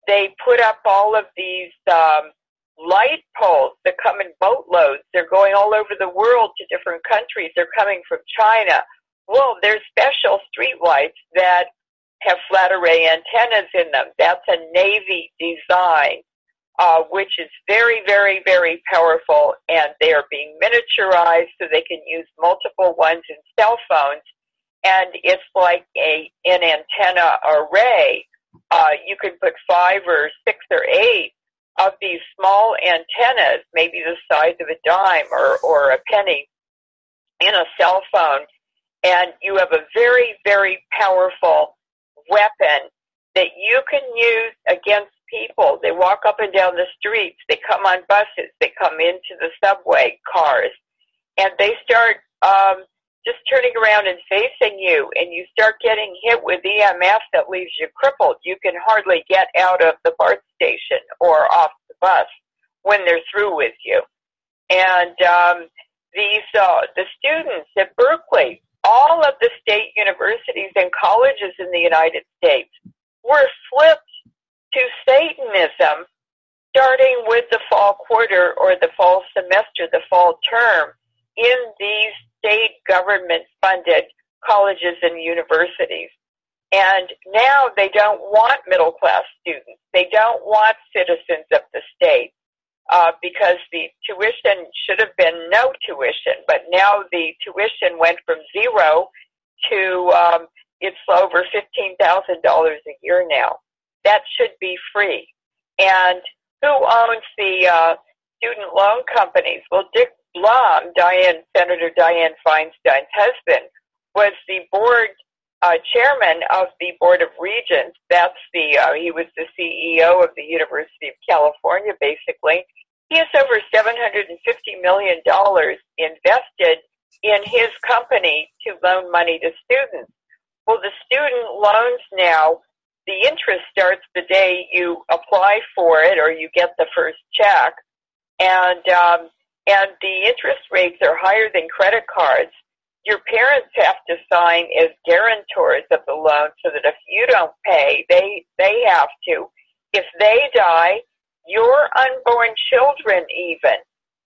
they put up all of these um, light poles that come in boatloads. They're going all over the world to different countries. They're coming from China. Well, there's special street lights that have flat array antennas in them. That's a Navy design, uh, which is very, very, very powerful, and they are being miniaturized so they can use multiple ones in cell phones. And it's like a an antenna array. Uh, you can put five or six or eight of these small antennas, maybe the size of a dime or, or a penny, in a cell phone, and you have a very, very powerful weapon that you can use against people. They walk up and down the streets, they come on buses, they come into the subway cars, and they start um, just turning around and facing you, and you start getting hit with EMF that leaves you crippled. You can hardly get out of the BART station or off the bus when they're through with you. And um, these uh, the students at Berkeley all of the state universities and colleges in the United States were flipped to Satanism starting with the fall quarter or the fall semester, the fall term in these state government funded colleges and universities. And now they don't want middle class students. They don't want citizens of the state uh, because the tuition should have been no tuition, but now the tuition went from zero to um, it's over fifteen thousand dollars a year now. That should be free. And who owns the uh, student loan companies? Well, Dick Blum, Dianne Senator Dianne Feinstein's husband, was the board uh, chairman of the Board of Regents. That's the uh, he was the CEO of the University of California, basically. He has over seven hundred and fifty million dollars invested in his company to loan money to students. Well, the student loans now, the interest starts the day you apply for it or you get the first check, and um, and the interest rates are higher than credit cards your parents have to sign as guarantors of the loan so that if you don't pay, they they have to. If they die, your unborn children even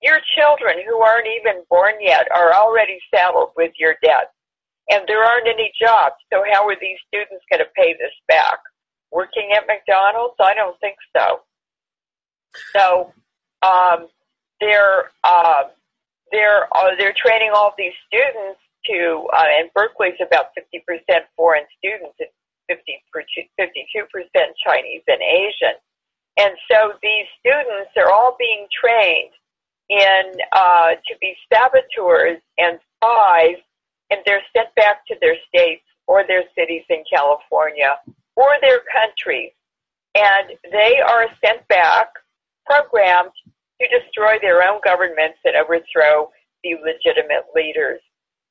Your children who aren't even born yet are already saddled with your debt. And there aren't any jobs, so how are these students going to pay this back? Working at McDonald's? I don't think so. So um, they're uh, they're uh, they're training all these students to, uh, and Berkeley's about 50% foreign students and 50 52% Chinese and Asian. And so these students are all being trained in uh, to be saboteurs and spies, and they're sent back to their states or their cities in California or their countries, and they are sent back, programmed to destroy their own governments and overthrow the legitimate leaders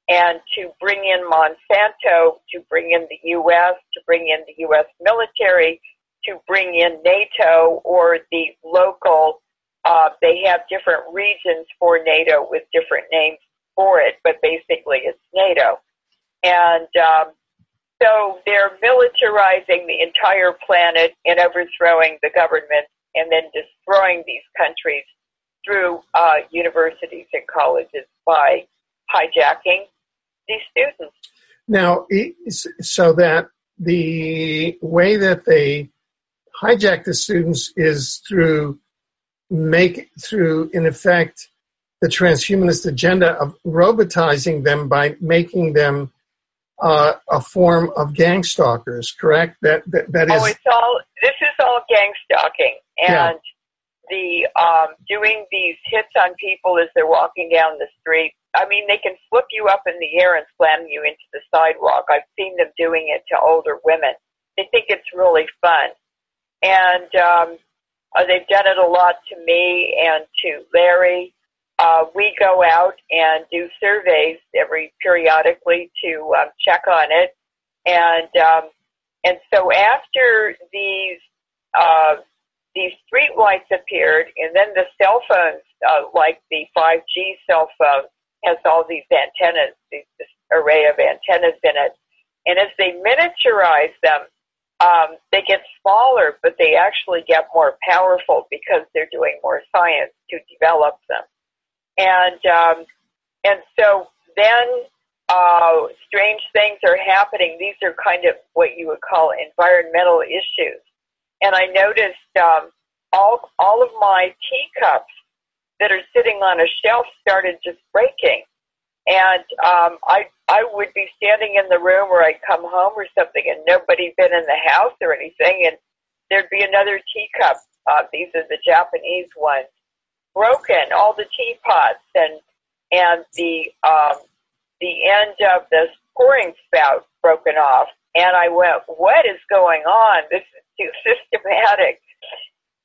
and to bring in Monsanto, to bring in the U.S., to bring in the U.S. military, to bring in NATO or the local. Uh, they have different regions for NATO with different names for it, but basically it's NATO. And um, so they're militarizing the entire planet and overthrowing the government and then destroying these countries through uh, universities and colleges by hijacking these students. Now, so that the way that they hijack the students is through make through in effect the transhumanist agenda of robotizing them by making them uh, a form of gang stalkers. Correct? That that, that is. Oh, it's all. This is all gang stalking, and. The um, doing these hits on people as they're walking down the street I mean, they can flip you up in the air and slam you into the sidewalk. I've seen them doing it to older women. They think it's really fun. And um, uh, they've done it a lot to me and to Larry. Uh, we go out and do surveys every periodically to um, check on it. And um, and so after these uh, these street lights appeared, and then the cell phones, uh, like the 5G cell phones, has all these antennas, this array of antennas in it. And as they miniaturize them, um, they get smaller, but they actually get more powerful because they're doing more science to develop them. And um, and so then uh, strange things are happening. These are kind of what you would call environmental issues. And I noticed um, all all of my teacups that are sitting on a shelf started just breaking. And um, I I would be standing in the room or I'd come home or something and nobody been in the house or anything and there'd be another teacup. Uh, these are the Japanese ones, broken, all the teapots and and the um, the end of the pouring spout broken off. And I went, what is going on? This is too systematic.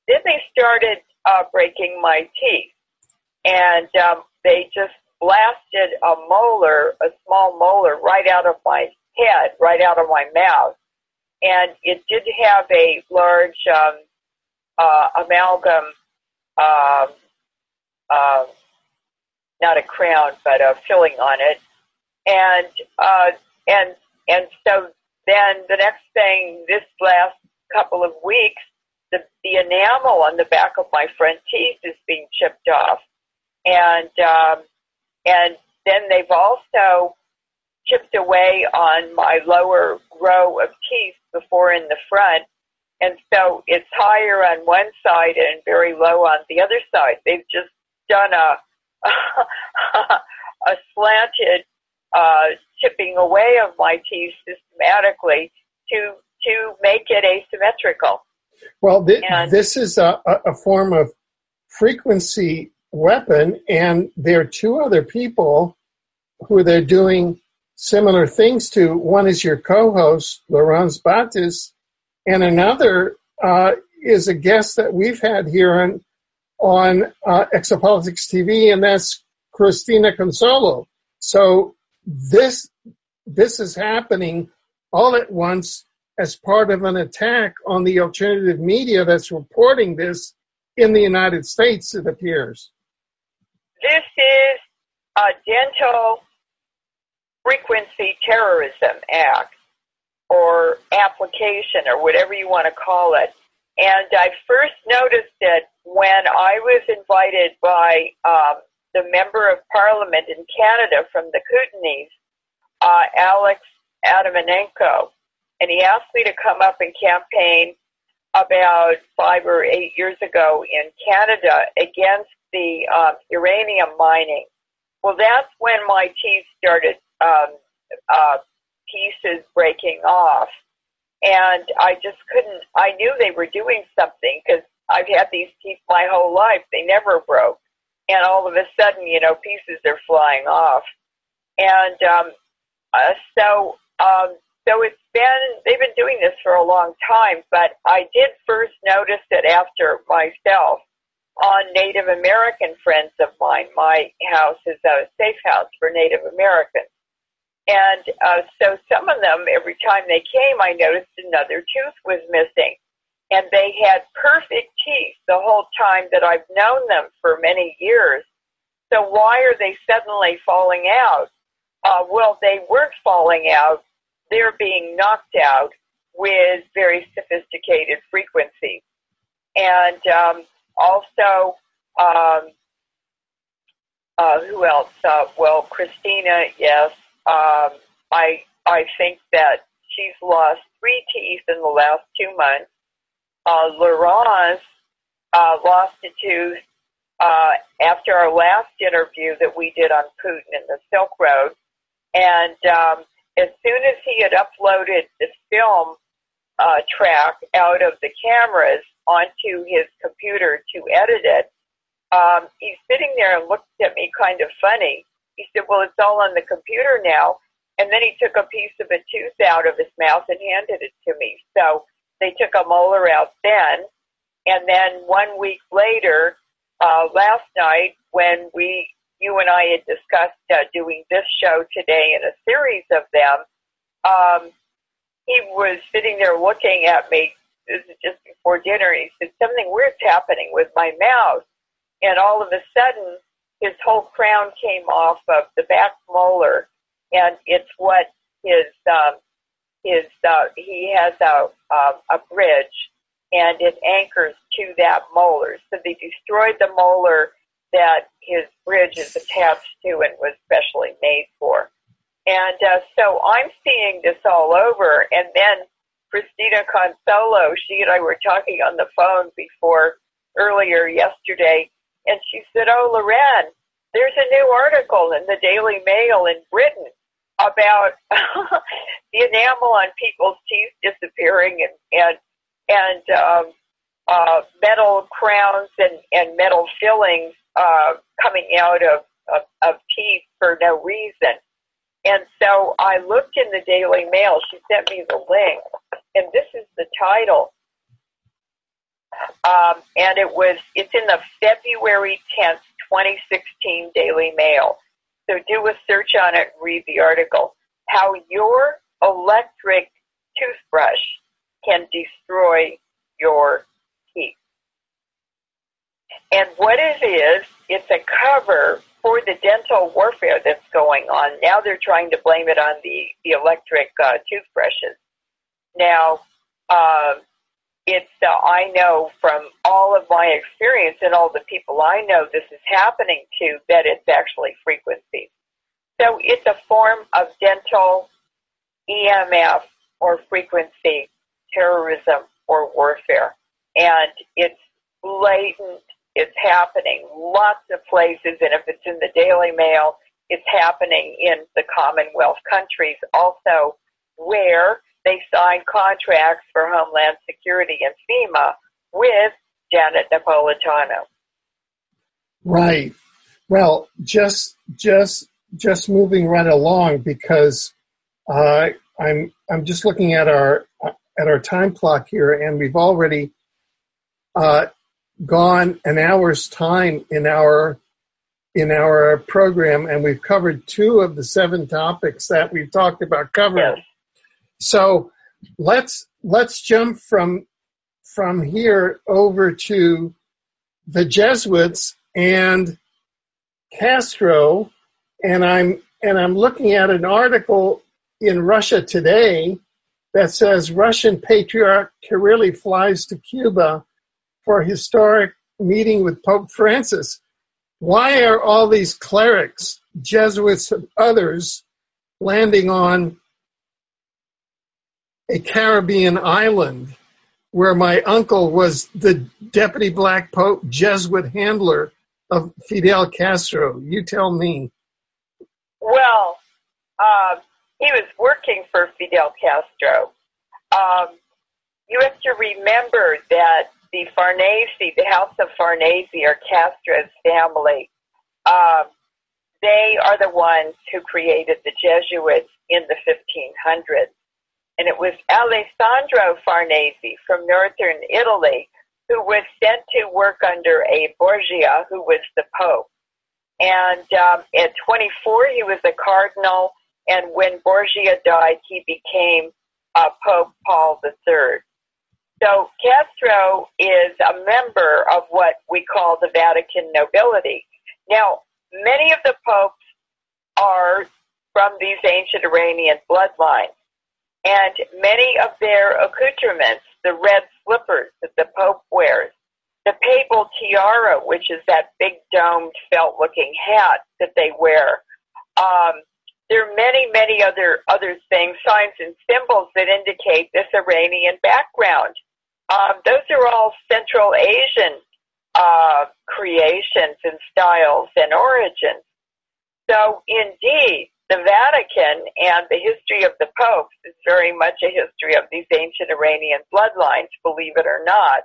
Then they started uh, breaking my teeth. And um, they just blasted a molar, a small molar, right out of my head, right out of my mouth, and it did have a large um, uh, amalgam, um, uh, not a crown, but a filling on it, and uh, and and so then the next thing, this last couple of weeks, the the enamel on the back of my front teeth is being chipped off and um, and then they've also chipped away on my lower row of teeth before in the front, and so it's higher on one side and very low on the other side. They've just done a a slanted uh, chipping away of my teeth systematically to to make it asymmetrical. Well, th- this is a, a form of frequency weapon, and there are two other people who they're doing similar things to. One is your co-host, Laurence Batis, and another uh, is a guest that we've had here on on uh, Exopolitics TV, and that's Christina Consolo. So this this is happening all at once as part of an attack on the alternative media that's reporting this in the United States, it appears. This is a dental frequency terrorism act or application or whatever you want to call it. And I first noticed it when I was invited by um, the member of parliament in Canada from the Kootenays, uh, Alex Atamanenko, and he asked me to come up and campaign about five or eight years ago in Canada against the um, uranium mining. Well, that's when my teeth started um, uh, pieces breaking off. And I just couldn't, I knew they were doing something because I've had these teeth my whole life. They never broke. And all of a sudden, you know, pieces are flying off. And um, uh, so, um, so it's been, they've been doing this for a long time, but I did first notice it after myself on Native American friends of mine. My house is a safe house for Native Americans. And uh, so some of them, every time they came, I noticed another tooth was missing. And they had perfect teeth the whole time that I've known them for many years. So why are they suddenly falling out? Uh, well, they weren't falling out. They're being knocked out with very sophisticated frequencies. And um, also, um, uh, who else? Uh, well, Christina, yes. Um, I I think that she's lost three teeth in the last two months. Uh, Laurence uh, lost a tooth uh, after our last interview that we did on Putin and the Silk Road, and um, as soon as he had uploaded the film uh, track out of the cameras onto his computer to edit it, um, he's sitting there and looked at me kind of funny he said, well, it's all on the computer now. And then he took a piece of a tooth out of his mouth and handed it to me. So they took a molar out then. And then one week later, uh, last night, when we, you and I had discussed uh, doing this show today and a series of them, um, he was sitting there looking at me. This is just before dinner. He said, something weird's happening with my mouth. And all of a sudden, his whole crown came off of the back molar, and it's what his um, his uh, he has a uh, a bridge, and it anchors to that molar. So they destroyed the molar that his bridge is attached to and was specially made for. And uh, so I'm seeing this all over, and then Christina Consolo, she and I were talking on the phone before earlier yesterday, and she said, Oh, Leuren, there's a new article in the Daily Mail in Britain about the enamel on people's teeth disappearing and, and, and, um, uh, metal crowns and, and metal fillings, uh, coming out of, of, of teeth for no reason. And so I looked in the Daily Mail. She sent me the link, and this is the title. Um, and it was, it's in the February 10th, 2016 Daily Mail. So do a search on it, read the article. How your electric toothbrush can destroy your. And what it is, it's a cover for the dental warfare that's going on. Now they're trying to blame it on the, the electric uh, toothbrushes. Now, uh, it's uh, I know from all of my experience and all the people I know this is happening to that it's actually frequencies. So it's a form of dental EMF or frequency terrorism or warfare. And it's blatant. It's happening lots of places. And if it's in the Daily Mail, it's happening in the Commonwealth countries also where they signed contracts for Homeland Security and FEMA with Janet Napolitano. Right. Well, just just just moving right along because uh, I'm I'm just looking at our at our time clock here, and we've already uh, gone an hour's time in our in our program, and we've covered two of the seven topics that we've talked about covering. Yes. So let's let's jump from from here over to the Jesuits and Castro, and I'm and I'm looking at an article in Russia Today that says Russian patriarch Kirill flies to Cuba for historic meeting with Pope Francis. Why are all these clerics, Jesuits, and others landing on a Caribbean island where my uncle was the deputy black pope Jesuit handler of Fidel Castro? You tell me. Well, uh, he was working for Fidel Castro. Um, you have to remember that the Farnese, the House of Farnese, are Castro's family. Um, they are the ones who created the Jesuits in the 1500s. And it was Alessandro Farnese from northern Italy who was sent to work under a Borgia, who was the Pope. And um, at 24, he was a cardinal. And when Borgia died, he became uh, Pope Paul III. So Castro is a member of what we call the Vatican nobility. Now, many of the popes are from these ancient Iranian bloodlines, and many of their accoutrements, the red slippers that the Pope wears, the papal tiara, which is that big domed felt looking hat that they wear, um, there are many, many other other things, signs and symbols that indicate this Iranian background. Um, those are all Central Asian uh, creations and styles and origins. So, indeed, the Vatican and the history of the popes is very much a history of these ancient Iranian bloodlines, believe it or not.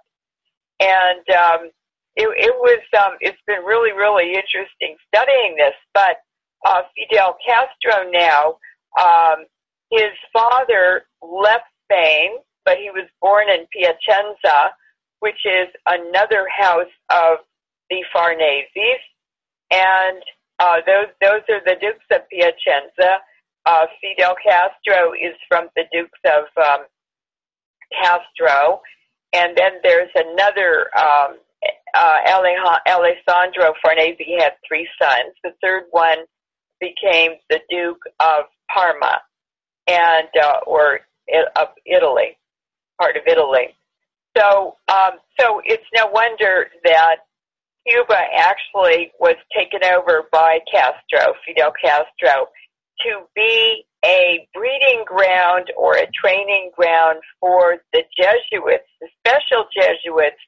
And um, it, it was, um, it's been really, really interesting studying this. But uh, Fidel Castro now, um, his father left Spain, but he was born in Piacenza, which is another house of the Farneses, and uh, those those are the Dukes of Piacenza. Uh, Fidel Castro is from the Dukes of um, Castro, and then there's another um, uh, Alessandro Farnese. Had three sons. The third one became the Duke of Parma, and uh, or of Italy, part of Italy. So, um, so it's no wonder that Cuba actually was taken over by Castro, Fidel Castro, to be a breeding ground or a training ground for the Jesuits, the special Jesuits,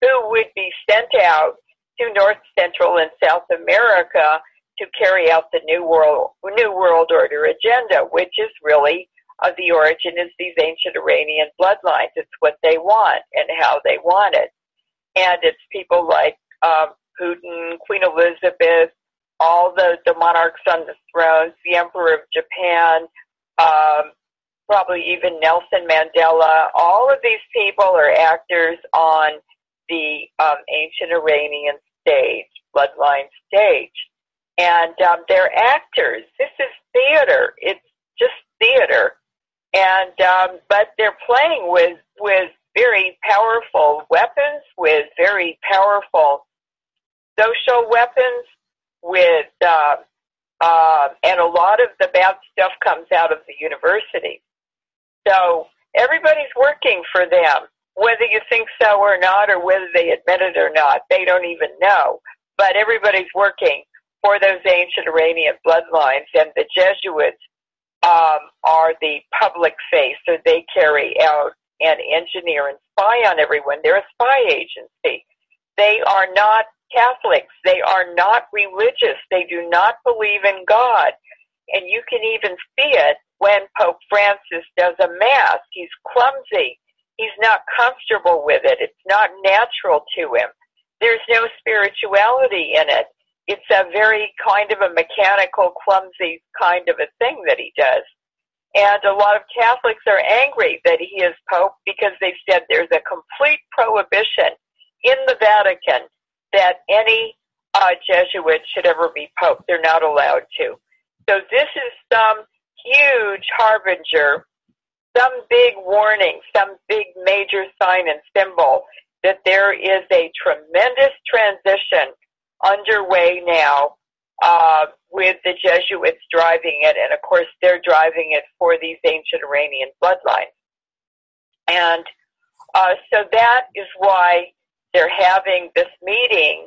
who would be sent out to North Central and South America to carry out the New World New World Order agenda, which is really uh, the origin is these ancient Iranian bloodlines. It's what they want and how they want it. And it's people like um, Putin, Queen Elizabeth, all the, the monarchs on the thrones, the Emperor of Japan, um, probably even Nelson Mandela. All of these people are actors on the um, ancient Iranian stage, bloodline stage. And um, they're actors. This is theater. It's just theater and um, but they're playing with with very powerful weapons, with very powerful social weapons, with uh, uh, and a lot of the bad stuff comes out of the university. So everybody's working for them, whether you think so or not, or whether they admit it or not. They don't even know. But everybody's working for those ancient Iranian bloodlines, and the Jesuits um, are the public face, so they carry out and engineer and spy on everyone. They're a spy agency. They are not Catholics. They are not religious. They do not believe in God. And you can even see it when Pope Francis does a mass. He's clumsy. He's not comfortable with it. It's not natural to him. There's no spirituality in it it's a very kind of a mechanical, clumsy kind of a thing that he does. And a lot of Catholics are angry that he is Pope because they said there's a complete prohibition in the Vatican that any uh, Jesuit should ever be Pope. They're not allowed to. So this is some huge harbinger, some big warning, some big major sign and symbol that there is a tremendous transition underway now uh, with the Jesuits driving it, and of course they're driving it for these ancient Iranian bloodlines. And uh, so that is why they're having this meeting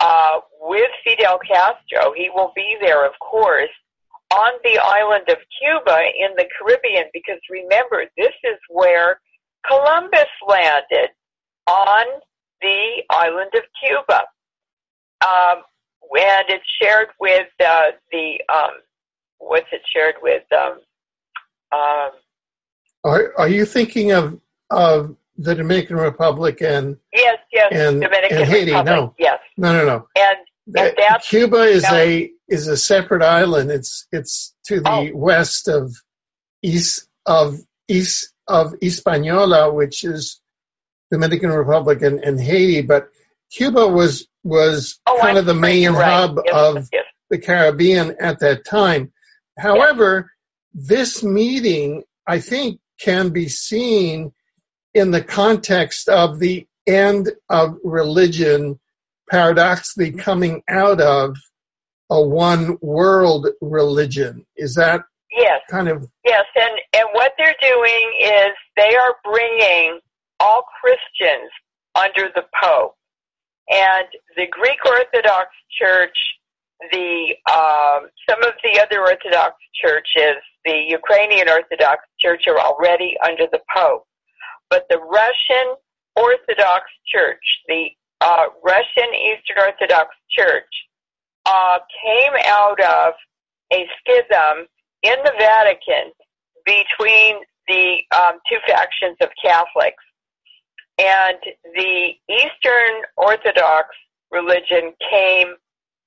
uh, with Fidel Castro. He will be there, of course, on the island of Cuba in the Caribbean, because remember, this is where Columbus landed on the island of Cuba. Um, and it's shared with uh, the, um, what's it shared with? Um, um, are, are you thinking of, of the Dominican Republic and yes, yes, and, Dominican and Haiti? Republic, No, yes, no, no, no. and and that's Cuba is no. a is a separate island. It's it's to the Oh. west of east of east of Hispaniola, which is Dominican Republic and, and Haiti. But Cuba was was oh, kind I'm of the main right. hub yes, of yes. the Caribbean at that time. However, this meeting, I think, can be seen in the context of the end of religion paradoxically coming out of a one world religion. Is that yes. kind of Yes, and, and what they're doing is they are bringing all Christians under the Pope. And the Greek Orthodox Church, the um, some of the other Orthodox churches, the Ukrainian Orthodox Church are already under the Pope. But the Russian Orthodox Church, the uh, Russian Eastern Orthodox Church, uh, came out of a schism in the Vatican between the um, two factions of Catholics. And the Eastern Orthodox religion came,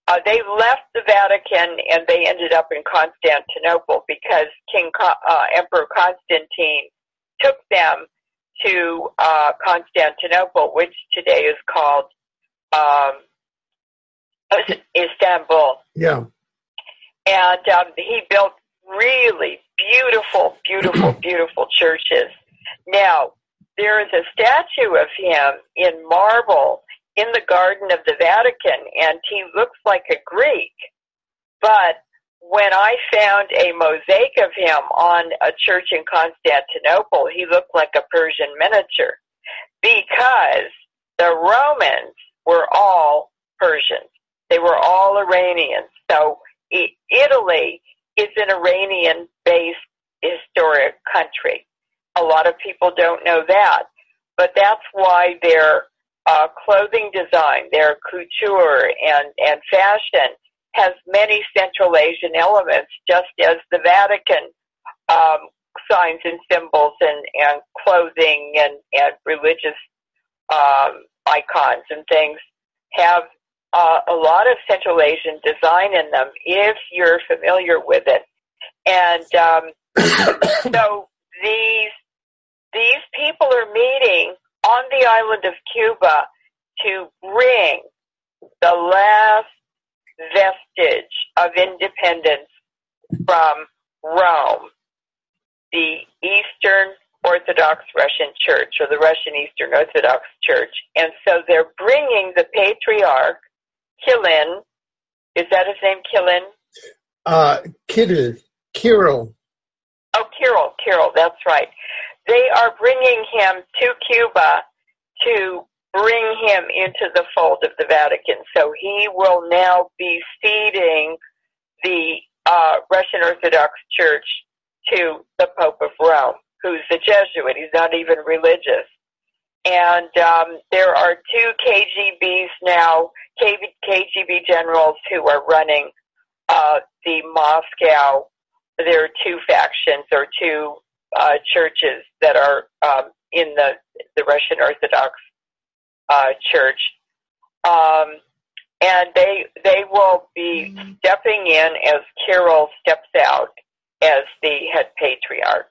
uh, they left the Vatican and they ended up in Constantinople because King uh, Emperor Constantine took them to uh, Constantinople, which today is called um, Istanbul yeah? and um, he built really beautiful, beautiful, beautiful churches. Now, there is a statue of him in marble in the Garden of the Vatican, and he looks like a Greek. But when I found a mosaic of him on a church in Constantinople, he looked like a Persian miniature because the Romans were all Persians. They were all Iranians. So Italy is an Iranian based historic country. A lot of people don't know that, but that's why their uh, clothing design, their couture and, and fashion has many Central Asian elements, just as the Vatican um, signs and symbols and, and clothing and, and religious um, icons and things have uh, a lot of Central Asian design in them if you're familiar with it. And um, so these these people are meeting on the island of Cuba to bring the last vestige of independence from Rome, the Eastern Orthodox Russian Church or the Russian Eastern Orthodox Church. And so they're bringing the patriarch, Kirill, is that his name, Kirill? Uh, Kirill, Kirill, Oh, Kirill, Kirill, that's right. They are bringing him to Cuba to bring him into the fold of the Vatican. So he will now be feeding the uh, Russian Orthodox Church to the Pope of Rome, who's a Jesuit. He's not even religious. And um, there are two KGBs now, KGB generals who are running uh, the Moscow. There are two factions or two uh, churches that are um, in the the Russian Orthodox uh, Church, um, and they they will be stepping in as Kirill steps out as the head patriarch.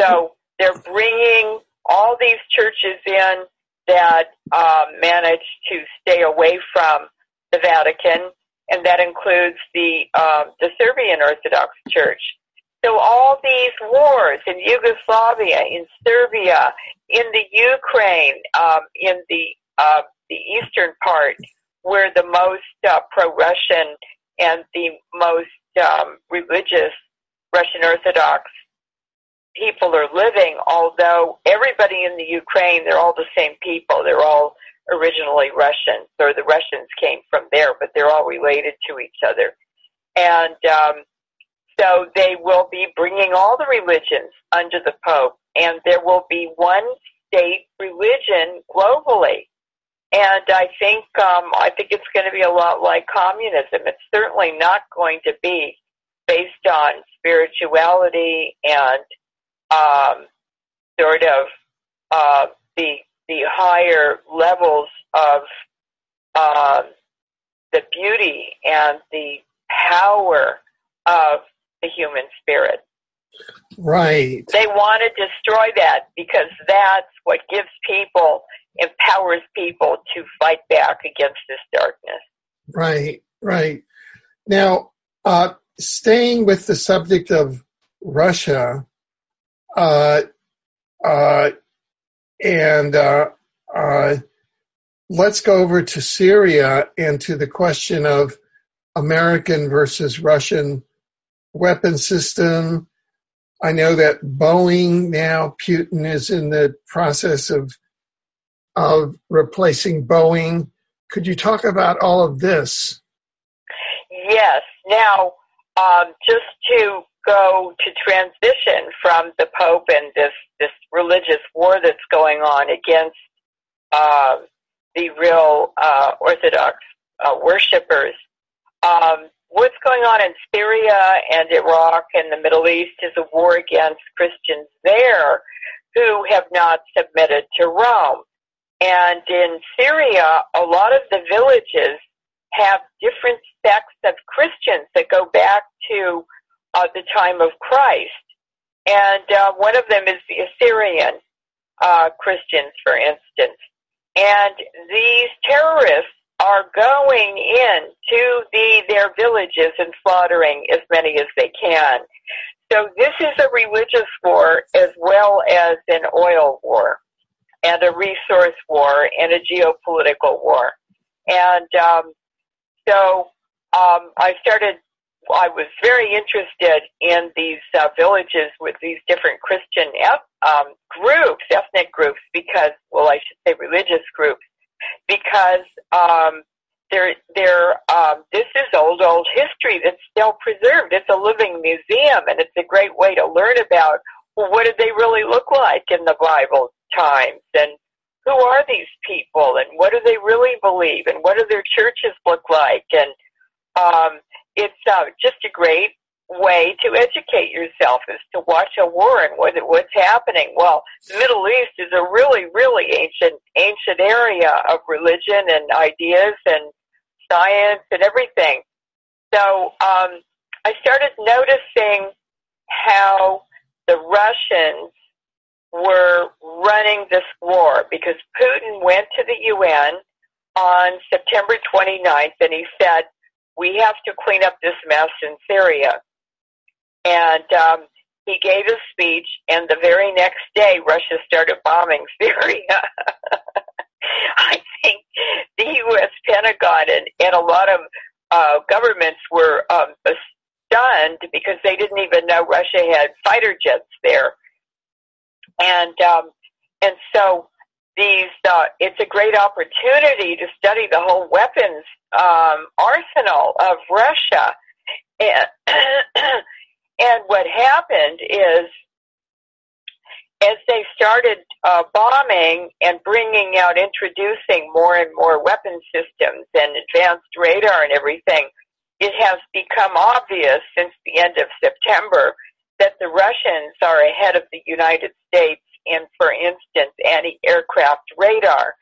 So they're bringing all these churches in that um, manage to stay away from the Vatican, and that includes the um, the Serbian Orthodox Church. So all these wars in Yugoslavia, in Serbia, in the Ukraine, um, in the uh, the eastern part, where the most uh, pro-Russian and the most um, religious Russian Orthodox people are living, although everybody in the Ukraine, they're all the same people. They're all originally Russian, or the Russians came from there, but they're all related to each other. And um, so they will be bringing all the religions under the Pope, and there will be one state religion globally. And I think um, I think it's going to be a lot like communism. It's certainly not going to be based on spirituality and um, sort of uh, the the higher levels of uh, the beauty and the power of the human spirit. Right. They want to destroy that because that's what gives people, empowers people to fight back against this darkness. Right, right. Now, uh, staying with the subject of Russia, uh, uh, and uh, uh, let's go over to Syria and to the question of American versus Russian weapon system. I know that Boeing now, Putin is in the process of of replacing Boeing. Could you talk about all of this? Yes. Now, um, just to go to transition from the Pope and this this religious war that's going on against uh, the real uh, Orthodox uh, worshippers. Um, what's going on in Syria and Iraq and the Middle East is a war against Christians there who have not submitted to Rome. And in Syria, a lot of the villages have different sects of Christians that go back to uh, the time of Christ. And uh, one of them is the Assyrian uh, Christians, for instance. And these terrorists are going in to the, their villages and slaughtering as many as they can. So this is a religious war as well as an oil war and a resource war and a geopolitical war. And um, so um, I started I was very interested in these uh, villages with these different Christian um, groups, ethnic groups, because, well, I should say religious groups, because um, they're, they're, um, this is old, old history that's still preserved. It's a living museum, and it's a great way to learn about well, what did they really look like in the Bible times, and who are these people, and what do they really believe, and what do their churches look like, and um, it's uh, just a great way to educate yourself is to watch a war and what, what's happening. Well, the Middle East is a really, really ancient, ancient area of religion and ideas and science and everything. So um, I started noticing how the Russians were running this war because Putin went to the UN on September 29th and he said, we have to clean up this mess in Syria. And um, he gave his speech, and the very next day, Russia started bombing Syria. I think the U.S. Pentagon and, and a lot of uh, governments were um, stunned because they didn't even know Russia had fighter jets there. And um, and so these uh, it's a great opportunity to study the whole weapons um, arsenal of Russia. And, and what happened is, as they started uh, bombing and bringing out, introducing more and more weapon systems and advanced radar and everything, it has become obvious since the end of September that the Russians are ahead of the United States in, for instance, anti-aircraft radar.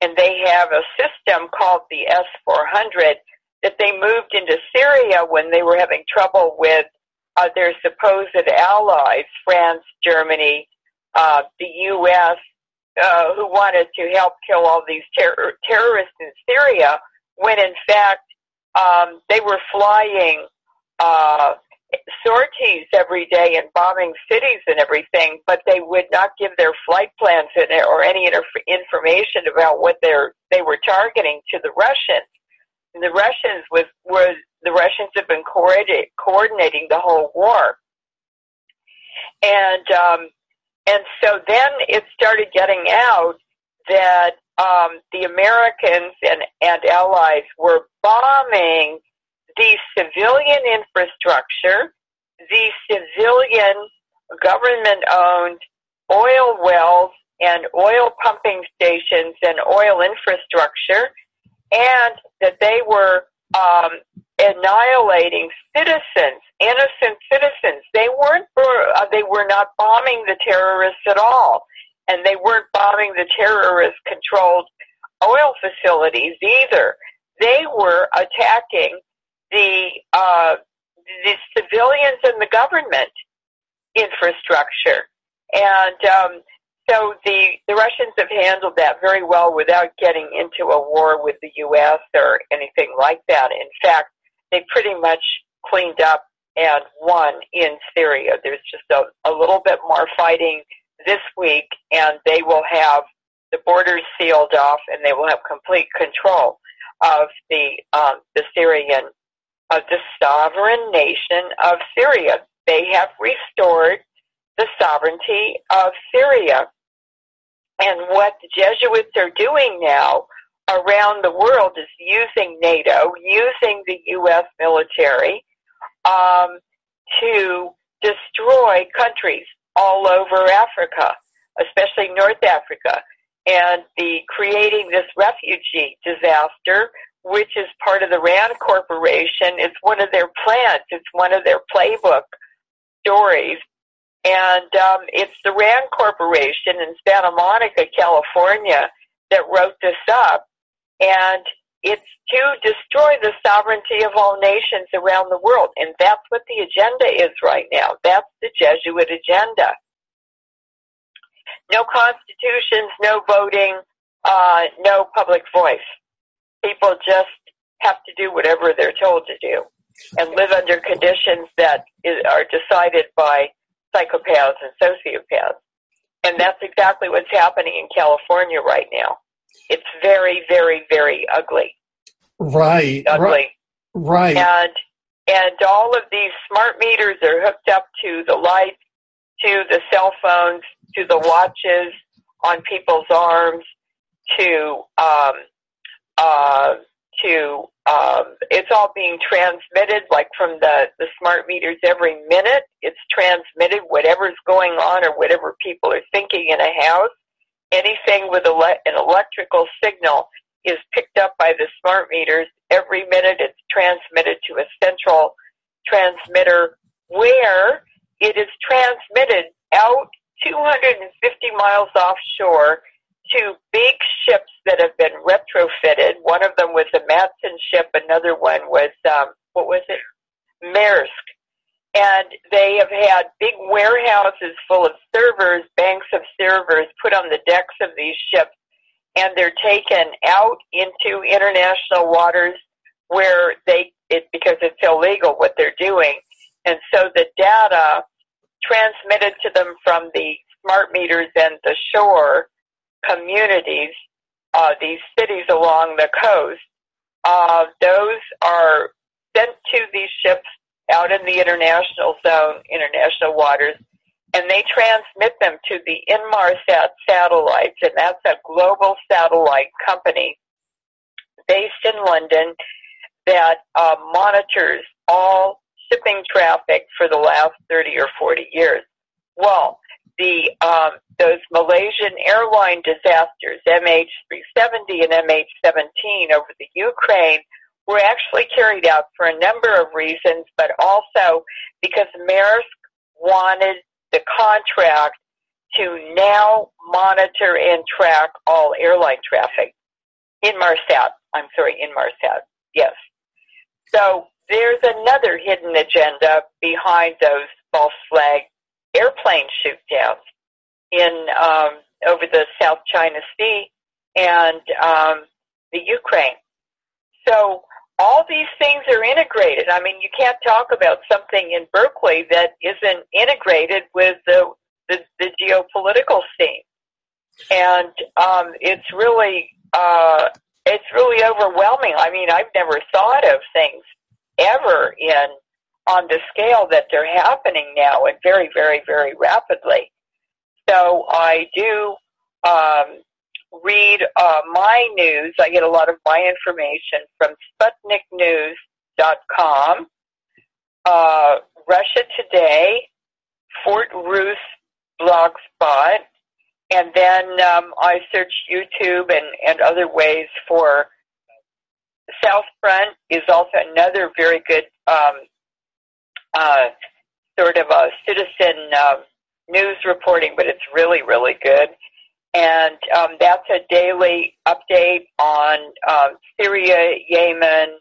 And they have a system called the S-400 that they moved into Syria when they were having trouble with uh, their supposed allies, France, Germany, uh, the U.S., uh, who wanted to help kill all these ter- terrorists in Syria, when in fact um, they were flying uh, sorties every day and bombing cities and everything, but they would not give their flight plans or any information about what they're, they were targeting to the Russians. The Russians was, was the Russians have been coordinating the whole war. And um, and so then it started getting out that um, the Americans and, and allies were bombing the civilian infrastructure, the civilian government-owned oil wells and oil pumping stations and oil infrastructure, and that they were um, annihilating citizens, innocent citizens. They weren't. Uh, they were not bombing the terrorists at all, and they weren't bombing the terrorist-controlled oil facilities either. They were attacking the uh, the civilians and the government infrastructure, and um, so the the Russians have handled that very well without getting into a war with the U.S. or anything like that. In fact, they pretty much cleaned up and won in Syria. There's just a, a little bit more fighting this week, and they will have the borders sealed off, and they will have complete control of the um, the Syrian of the sovereign nation of Syria. They have restored the sovereignty of Syria. And what the Jesuits are doing now around the world is using NATO, using the U.S. military um, to destroy countries all over Africa, especially North Africa, and the creating this refugee disaster, which is part of the RAND Corporation. It's one of their plans. It's one of their playbook stories and um, it's the RAND Corporation in Santa Monica, California, that wrote this up. And it's to destroy the sovereignty of all nations around the world. And that's what the agenda is right now. That's the Jesuit agenda. No constitutions, no voting, uh, no public voice. People just have to do whatever they're told to do and live under conditions that is, are decided by psychopaths and sociopaths. And that's exactly what's happening in California right now. It's very, very, very ugly. Right. Ugly. Right. And and all of these smart meters are hooked up to the lights, to the cell phones, to the watches on people's arms, to um, uh, to um, it's all being transmitted like from the the smart meters every minute. It's transmitted whatever's going on or whatever people are thinking in a house. Anything with ele- an electrical signal is picked up by the smart meters. Every minute it's transmitted to a central transmitter where it is transmitted out 250 miles offshore two big ships that have been retrofitted. One of them was a Matson ship, another one was um, what was it? Maersk. And they have had big warehouses full of servers, banks of servers put on the decks of these ships, and they're taken out into international waters where they it because it's illegal what they're doing. And so the data transmitted to them from the smart meters and the shore communities, uh, these cities along the coast, uh, those are sent to these ships out in the international zone, international waters, and they transmit them to the Inmarsat satellites, and that's a global satellite company based in London that uh, monitors all shipping traffic for the last 30 or 40 years. Well, the um, those Malaysian airline disasters, MH370 and MH17 over the Ukraine, were actually carried out for a number of reasons, but also because Maersk wanted the contract to now monitor and track all airline traffic. Inmarsat, I'm sorry, Inmarsat, yes. So there's another hidden agenda behind those false flag airplane shoot downs in um, over the South China Sea and um, the Ukraine. So all these things are integrated. I mean, you can't talk about something in Berkeley that isn't integrated with the the, the geopolitical scene, and um, it's really uh, it's really overwhelming. I mean, I've never thought of things ever in on the scale that they're happening now and very, very, very rapidly. So I do um, read uh, my news. I get a lot of my information from SputnikNews.com, uh, Russia Today, Fort Russ Blogspot, and then um, I search YouTube and, and other ways for South Front is also another very good um, uh, sort of a citizen uh, news reporting, but it's really, really good. And um, that's a daily update on um, Syria, Yemen,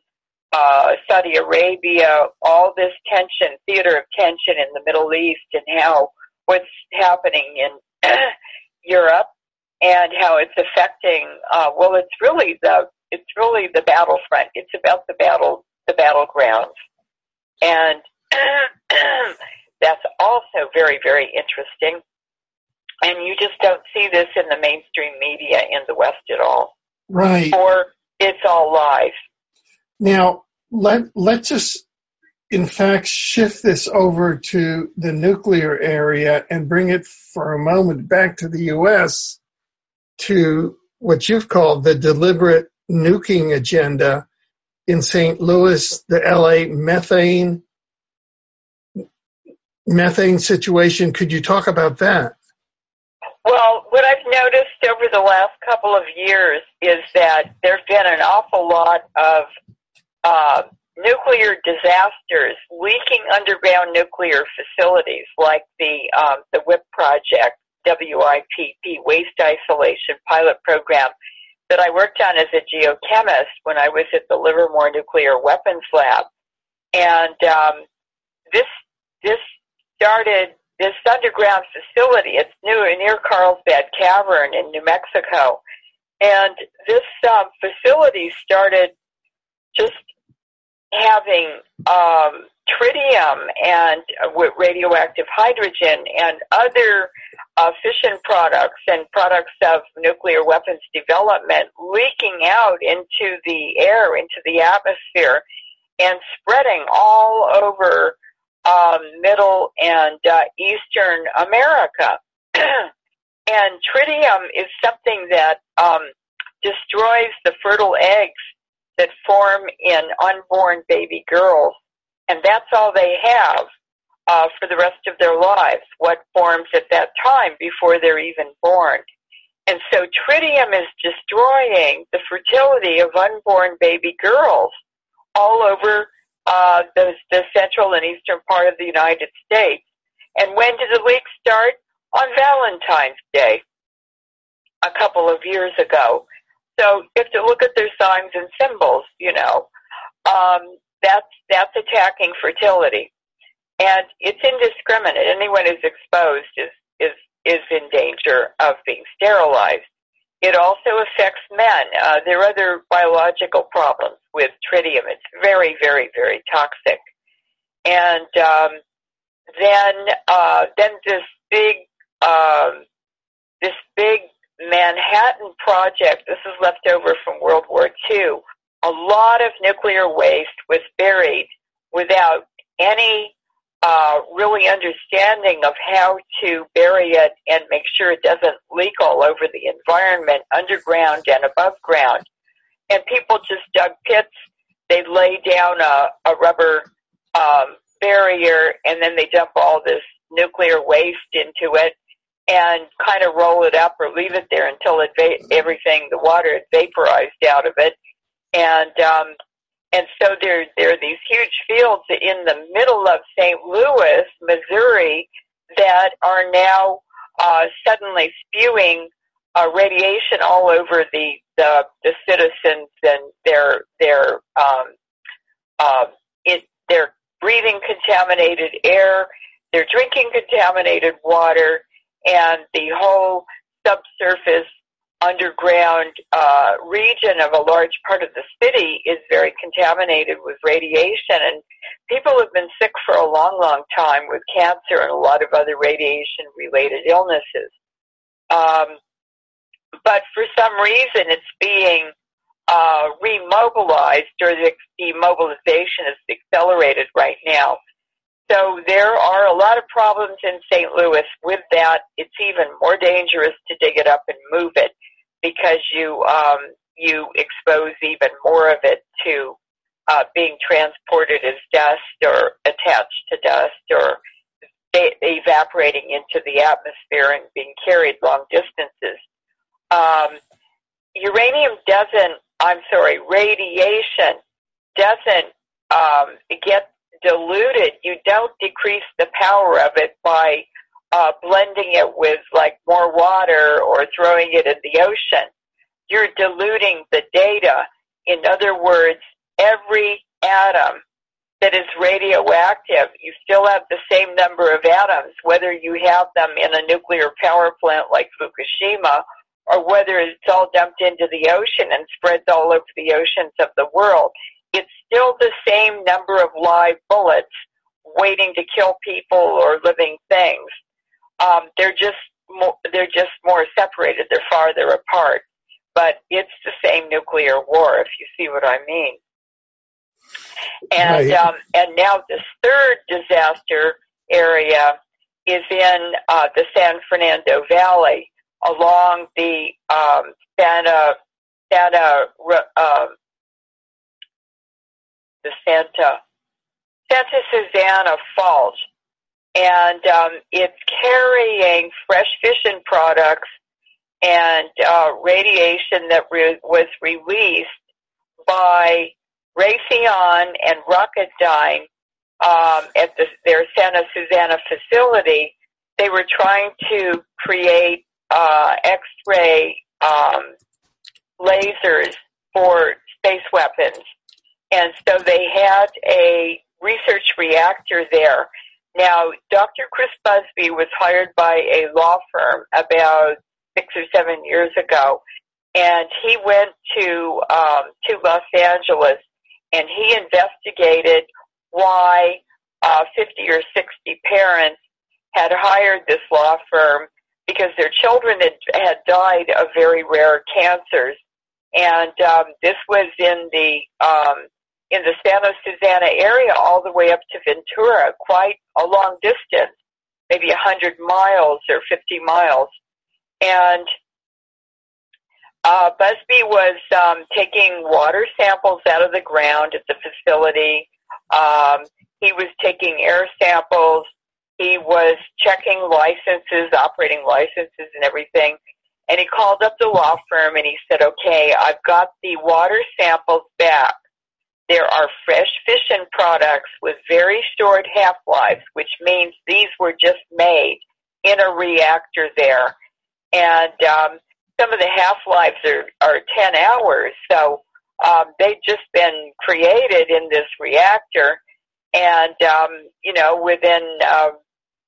uh, Saudi Arabia, all this tension, theater of tension in the Middle East, and how what's happening in Europe and how it's affecting. Uh, well, it's really the it's really the battlefront. It's about the battle the battlegrounds, and that's also very very interesting. And you just don't see this in the mainstream media in the West at all. Right. Or it's all live. Now let let's just in fact shift this over to the nuclear area and bring it for a moment back to the US to what you've called the deliberate nuking agenda in St. Louis, the LA methane methane situation. Could you talk about that? Well, what I've noticed over the last couple of years is that there's been an awful lot of uh, nuclear disasters leaking underground nuclear facilities like the um, the WIPP project, WIPP, Waste Isolation Pilot Program, that I worked on as a geochemist when I was at the Livermore Nuclear Weapons Lab, and um, this this started this underground facility. It's new near Carlsbad Cavern in New Mexico, and this um, facility started just having um, tritium and uh, radioactive hydrogen and other uh, fission products and products of nuclear weapons development leaking out into the air, into the atmosphere, and spreading all over um, Middle and uh, Eastern America. and tritium is something that um, destroys the fertile eggs that form in unborn baby girls, and that's all they have uh, for the rest of their lives, what forms at that time before they're even born. And so tritium is destroying the fertility of unborn baby girls all over uh, the, the central and eastern part of the United States. And when did the leak start? On Valentine's Day, a couple of years ago. So you have to look at their signs and symbols, you know. Um, that's, that's attacking fertility. And it's indiscriminate. Anyone who's exposed is, is, is in danger of being sterilized. It also affects men. Uh, there are other biological problems with tritium. It's very, very, very toxic. And um, then, uh, then this big, um, this big Manhattan Project, this is left over from World War II, a lot of nuclear waste was buried without any uh, really understanding of how to bury it and make sure it doesn't leak all over the environment, underground and above ground. And people just dug pits. They lay down a, a rubber um, barrier, and then they dump all this nuclear waste into it and kind of roll it up or leave it there until it va- everything the water had vaporized out of it and um and so there there are these huge fields in the middle of St. Louis, Missouri that are now uh suddenly spewing uh radiation all over the the the citizens and their their um uh it they're breathing contaminated air they're drinking contaminated water and the whole subsurface underground uh, region of a large part of the city is very contaminated with radiation and people have been sick for a long long time with cancer and a lot of other radiation related illnesses um, but for some reason it's being uh, remobilized or the demobilization is accelerated right now so there are a lot of problems in St. Louis with that. It's even more dangerous to dig it up and move it because you um, you expose even more of it to uh, being transported as dust or attached to dust or evaporating into the atmosphere and being carried long distances. Um, uranium doesn't, I'm sorry, radiation doesn't um, get diluted. You don't decrease the power of it by uh, blending it with like more water or throwing it in the ocean. You're diluting the data. In other words, every atom that is radioactive, you still have the same number of atoms, whether you have them in a nuclear power plant like Fukushima or whether it's all dumped into the ocean and spreads all over the oceans of the world. It's still the same number of live bullets waiting to kill people or living things. Um, they're just more, they're just more separated. They're farther apart, but it's the same nuclear war. If you see what I mean. And right. um, and now this third disaster area is in uh, the San Fernando Valley along the um, Santa Santa uh, the Santa Santa Susana Fault, and um, it's carrying fresh fission products and uh, radiation that re- was released by Raytheon and Rocketdyne um, at the, their Santa Susana facility. They were trying to create uh, X-ray um, lasers for space weapons, and so they had a research reactor there. Now, Dr. Chris Busby was hired by a law firm about six or seven years ago, and he went to um, to Los Angeles and he investigated why uh, 50 or 60 parents had hired this law firm because their children had, had died of very rare cancers. And um, this was in the um, in the Santa Susana area, all the way up to Ventura, quite a long distance, maybe 100 miles or 50 miles. And uh, Busby was um, taking water samples out of the ground at the facility. Um, he was taking air samples. He was checking licenses, operating licenses, and everything. And he called up the law firm and he said, "Okay, I've got the water samples back. There are fresh fission products with very short half lives, which means these were just made in a reactor there." And um, some of the half lives are, are 10 hours. So um, they've just been created in this reactor. And, um, you know, within uh,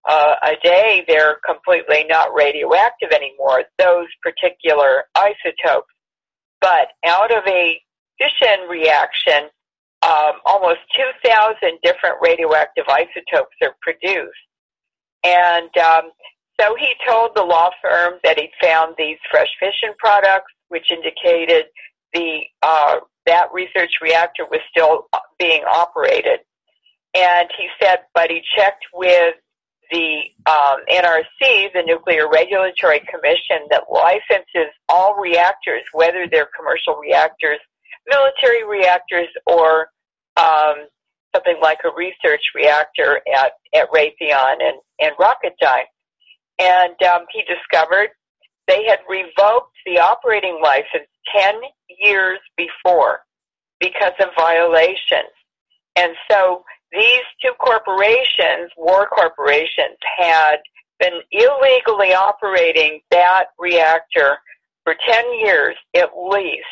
uh, a day, they're completely not radioactive anymore, those particular isotopes. But out of a fission reaction, um, almost 2,000 different radioactive isotopes are produced. And um, so he told the law firm that he found these fresh fission products, which indicated the uh, that research reactor was still being operated. And he said, but he checked with the um, NRC, the Nuclear Regulatory Commission, that licenses all reactors, whether they're commercial reactors, military reactors, or um, something like a research reactor at, at Raytheon and, and Rocketdyne and um, he discovered they had revoked the operating license 10 years before because of violations. And so these two corporations, war corporations, had been illegally operating that reactor for 10 years at least.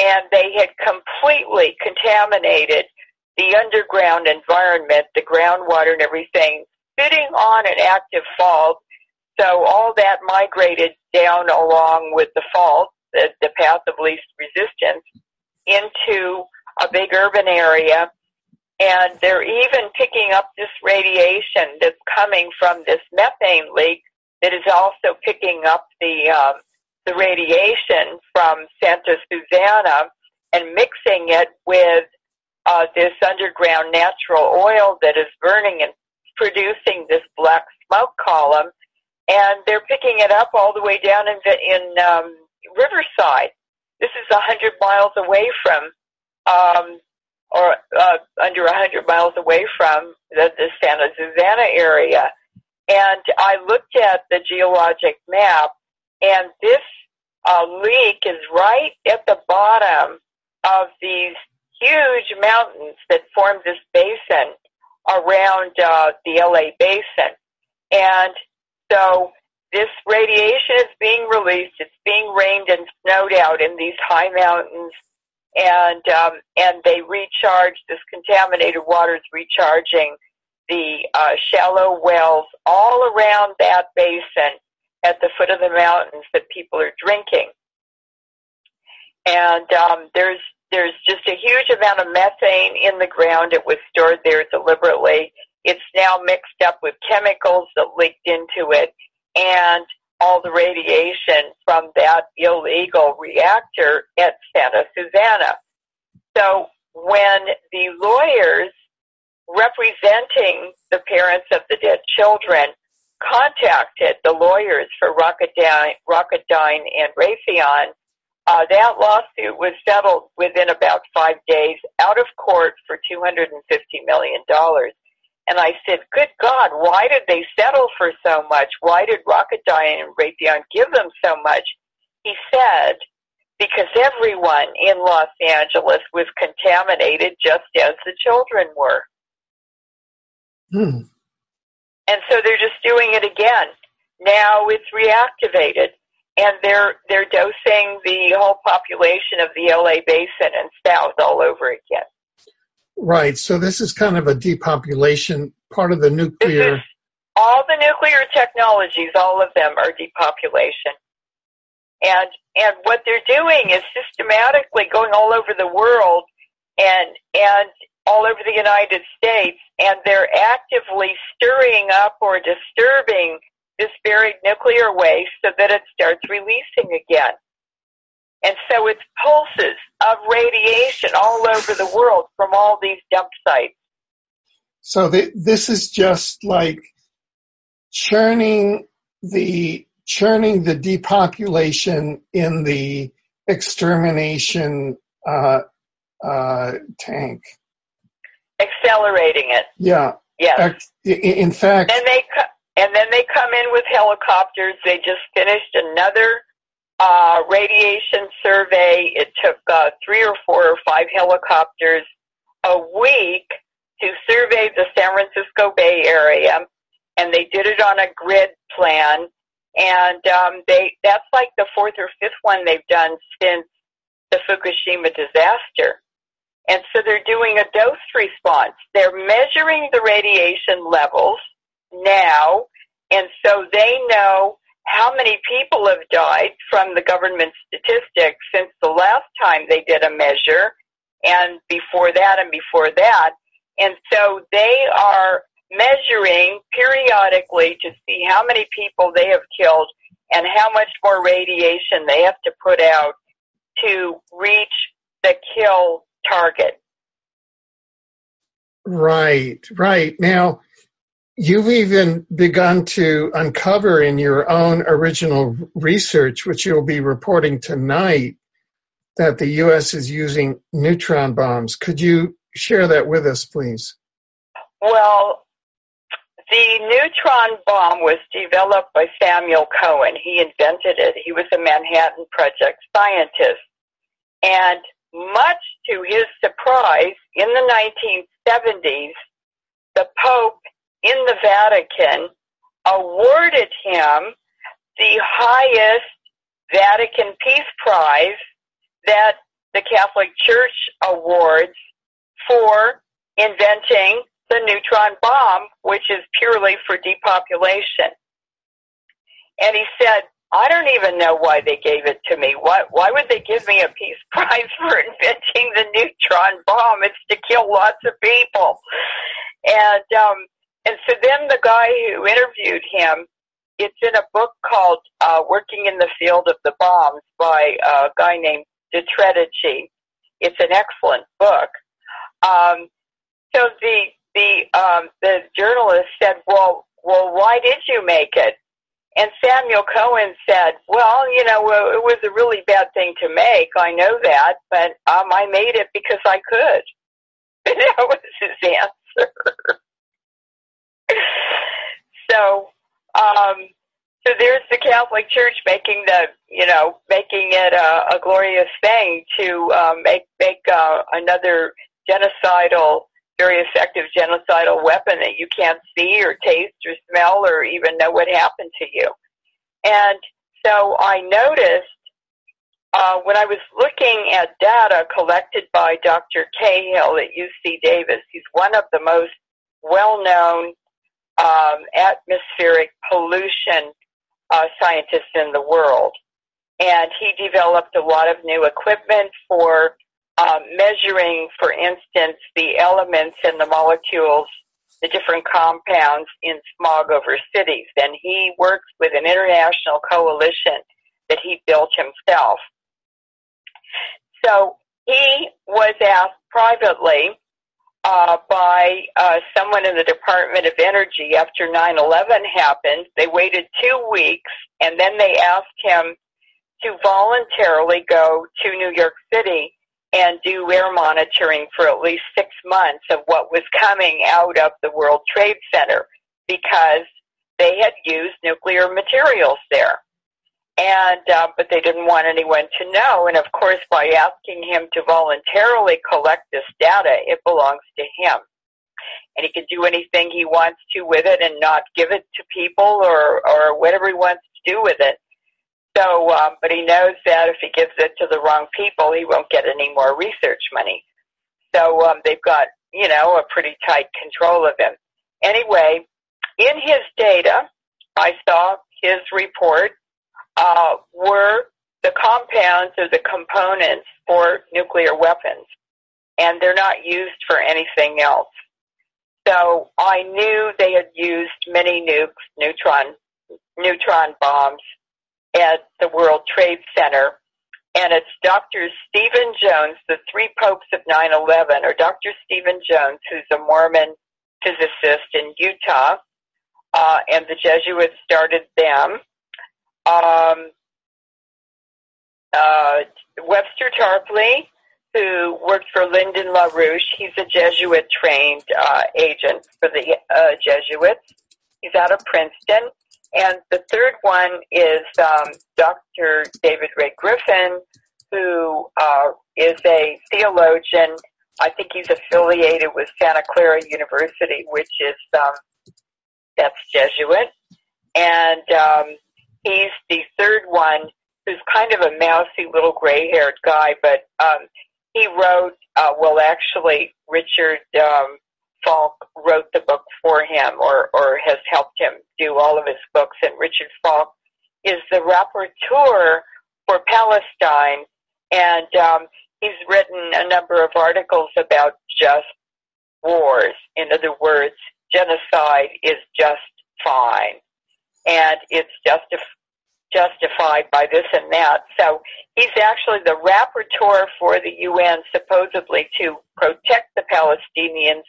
And they had completely contaminated the underground environment, the groundwater and everything, sitting on an active fault so all that migrated down along with the fault, the, the path of least resistance, into a big urban area. And they're even picking up this radiation that's coming from this methane leak that is also picking up the um, the radiation from Santa Susana and mixing it with uh, this underground natural oil that is burning and producing this black smoke column, and they're picking it up all the way down in, in um, Riverside. This is a hundred miles away from, um, or uh, under a hundred miles away from the, the Santa Susana area. And I looked at the geologic map, and this uh, leak is right at the bottom of these huge mountains that form this basin around uh, the LA basin. And so this radiation is being released. It's being rained and snowed out in these high mountains, and um, and they recharge. This contaminated water is recharging the uh, shallow wells all around that basin at the foot of the mountains that people are drinking. And um, there's there's just a huge amount of methane in the ground. It was stored there deliberately. It's now mixed up with chemicals that leaked into it, and all the radiation from that illegal reactor at Santa Susana. So when the lawyers representing the parents of the dead children contacted the lawyers for Rocketdyne, Rocketdyne and Raytheon, uh, that lawsuit was settled within about five days out of court for $250 million. And I said, good God, why did they settle for so much? Why did Rocketdyne and Raytheon give them so much? He said, because everyone in Los Angeles was contaminated just as the children were. Hmm. And so they're just doing it again. Now it's reactivated and they're they're dosing the whole population of the LA basin and south all over again. Right. So this is kind of a depopulation part of the nuclear. is, all the nuclear technologies, all of them are depopulation. And and what they're doing is systematically going all over the world and and all over the United States and they're actively stirring up or disturbing this buried nuclear waste so that it starts releasing again. And so it's pulses of radiation all over the world from all these dump sites. So the, this is just like churning the churning the depopulation in the extermination uh, uh, tank. Accelerating it. Yeah. Yes. In fact. And they and then they come in with helicopters. They just finished another uh, radiation survey. It took uh, three or four or five helicopters a week to survey the San Francisco Bay Area, and they did it on a grid plan. And um, they that's like the fourth or fifth one they've done since the Fukushima disaster. And so they're doing a dose response. They're measuring the radiation levels now, and so they know how many people have died from the government statistics since the last time they did a measure, and before that, and before that. And so they are measuring periodically to see how many people they have killed and how much more radiation they have to put out to reach the kill target. Right, right. Now, you've even begun to uncover in your own original research, which you'll be reporting tonight, that the U.S. is using neutron bombs. Could you share that with us, please? Well, the neutron bomb was developed by Samuel Cohen. He invented it. He was a Manhattan Project scientist. And much to his surprise, in the 1970s, the Pope in the Vatican awarded him the highest Vatican Peace Prize that the Catholic Church awards for inventing the neutron bomb, which is purely for depopulation. And he said, I don't even know why they gave it to me. Why, why would they give me a peace prize for inventing the neutron bomb? It's to kill lots of people. And um, and so then the guy who interviewed him, it's in a book called uh, Working in the Field of the Bombs by a guy named Del Tredici. It's an excellent book. Um, so the the um, the journalist said, "Well, well, why did you make it?" And Samuel Cohen said, "Well, you know, it was a really bad thing to make. I know that, but um, I made it because I could." That was his answer. so, um, so there's the Catholic Church making the, you know, making it a, a glorious thing to um, make make uh, another genocidal very effective genocidal weapon that you can't see or taste or smell or even know what happened to you. And so I noticed uh, when I was looking at data collected by Dr. Cahill at UC Davis, he's one of the most well-known um, atmospheric pollution uh, scientists in the world. And he developed a lot of new equipment for um, measuring, for instance, the elements and the molecules, the different compounds in smog over cities. And he works with an international coalition that he built himself. So he was asked privately uh, by uh, someone in the Department of Energy after 9/11 happened. They waited two weeks, and then they asked him to voluntarily go to New York City and do air monitoring for at least six months of what was coming out of the World Trade Center because they had used nuclear materials there. And, uh, but they didn't want anyone to know. And of course, by asking him to voluntarily collect this data, it belongs to him. And he can do anything he wants to with it and not give it to people or, or whatever he wants to do with it. So, um, but he knows that if he gives it to the wrong people, he won't get any more research money. So um, they've got, you know, a pretty tight control of him. Anyway, in his data, I saw his report uh, were the compounds or the components for nuclear weapons, and they're not used for anything else. So I knew they had used many nukes, neutron, neutron bombs, at the World Trade Center. And it's Dr. Stephen Jones, the three popes of 9-11, or Dr. Stephen Jones, who's a Mormon physicist in Utah, uh, and the Jesuits started them. Um, uh, Webster Tarpley, who worked for Lyndon LaRouche, he's a Jesuit-trained uh, agent for the uh, Jesuits. He's out of Princeton. And the third one is um, Dr. David Ray Griffin, who uh, is a theologian. I think he's affiliated with Santa Clara University, which is um, that's Jesuit, and um, he's the third one who's kind of a mousy little gray-haired guy, but um, he wrote. Uh, well, actually, Richard um, Falk wrote the book for him or, or has helped him do all of his books. And Richard Falk is the rapporteur for Palestine. And um, he's written a number of articles about just wars. In other words, genocide is just fine. And it's justified justified by this and that. So he's actually the rapporteur for the UN supposedly to protect the Palestinians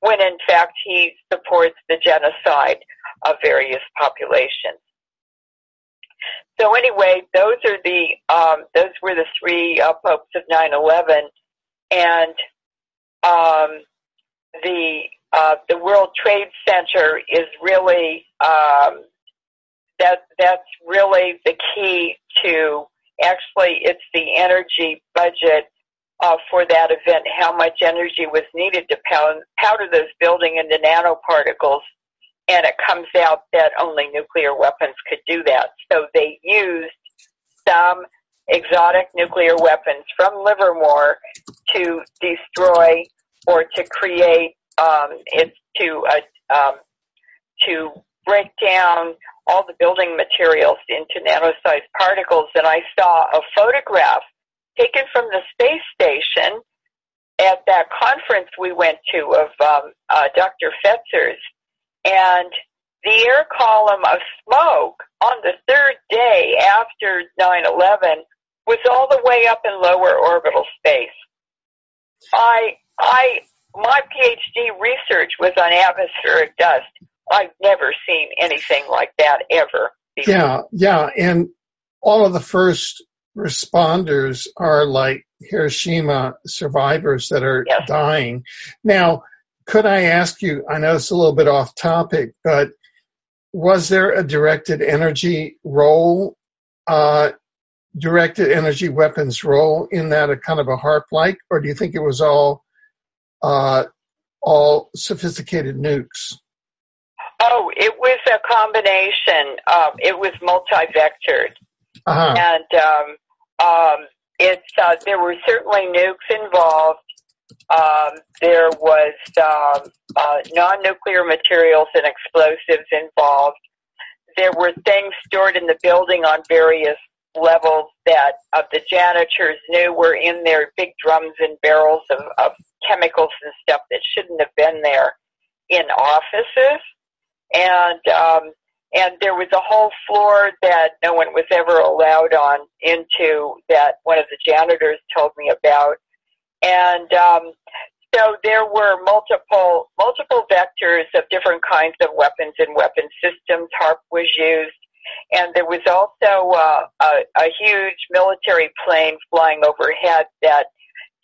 when in fact he supports the genocide of various populations. So anyway, those are the um, those were the three uh, popes of 9/11, and um, the uh, the World Trade Center is really um, that that's really the key to actually it's the energy budget uh, for that event, how much energy was needed to powder those building into nanoparticles. And it comes out that only nuclear weapons could do that. So they used some exotic nuclear weapons from Livermore to destroy or to create um, it to uh, um, to break down all the building materials into nano-sized particles, and I saw a photograph taken from the space station at that conference we went to of um, uh, Dr. Fetzer's, and the air column of smoke on the third day after 9/11 was all the way up in lower orbital space. I I my PhD research was on atmospheric dust. I've never seen anything like that ever. Before. Yeah, yeah, and all of the first responders are like Hiroshima survivors that are yes. dying. Now, could I ask you? I know it's a little bit off topic, but was there a directed energy role, uh, directed energy weapons role in that, a kind of a HAARP like, or do you think it was all uh, all sophisticated nukes? Oh, it was a combination. Um, it was multi-vectored, uh-huh. and um, um, it's uh, there were certainly nukes involved. Um, there was um, uh, non-nuclear materials and explosives involved. There were things stored in the building on various levels that uh, the janitors knew were in their big drums and barrels of, of chemicals and stuff that shouldn't have been there in offices. And um, and there was a whole floor that no one was ever allowed on into that one of the janitors told me about. And um, so there were multiple multiple vectors of different kinds of weapons and weapon systems. HAARP was used, and there was also uh, a, a huge military plane flying overhead that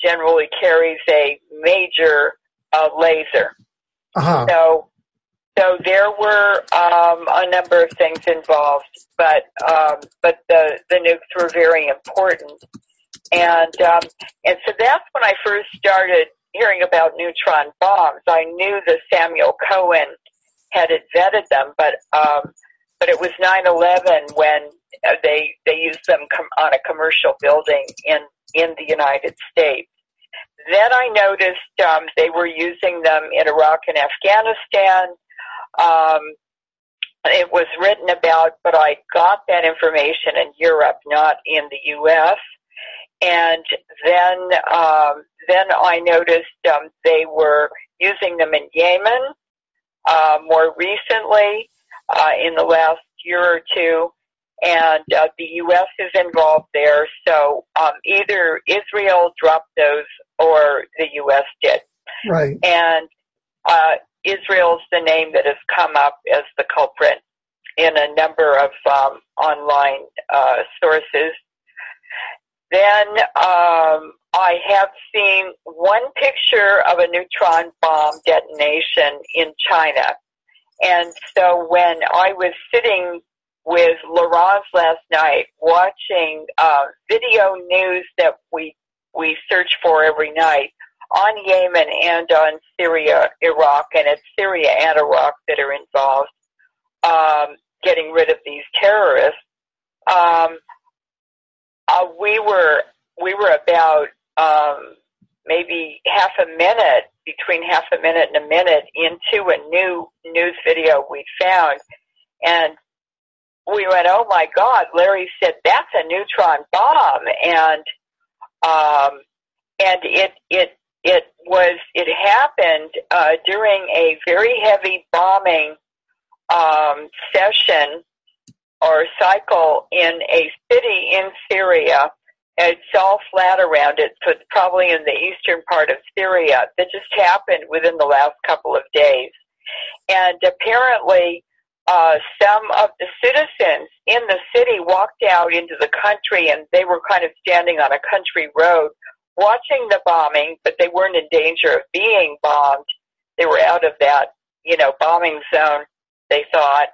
generally carries a major uh, laser. Uh-huh. So, so there were um, a number of things involved, but um, but the the nukes were very important, and um, and so that's when I first started hearing about neutron bombs. I knew that Samuel Cohen had vetted them, but um, but it was 9/11 when uh, they they used them com- on a commercial building in in the United States. Then I noticed um, they were using them in Iraq and Afghanistan. Um, it was written about, but I got that information in Europe, not in the U.S. And then, um, then I noticed um, they were using them in Yemen uh, more recently uh, in the last year or two and uh, the U.S. is involved there. So um, either Israel dropped those or the U.S. did. Right. And uh, Israel's the name that has come up as the culprit in a number of um, online uh, sources. Then um, I have seen one picture of a neutron bomb detonation in China. And so when I was sitting with Laurence last night, watching uh, video news that we we search for every night on Yemen and on Syria, Iraq, and it's Syria and Iraq that are involved, um, getting rid of these terrorists. Um, uh, we were we were about um, maybe half a minute between half a minute and a minute into a new news video we found, and we went, oh my God, Larry said that's a neutron bomb. And, um, and it, it, it was, it happened, uh, during a very heavy bombing, um, session or cycle in a city in Syria. It's all flat around it, so it's probably in the eastern part of Syria that just happened within the last couple of days. And apparently, uh, some of the citizens in the city walked out into the country and they were kind of standing on a country road watching the bombing, but they weren't in danger of being bombed. They were out of that, you know, bombing zone, they thought.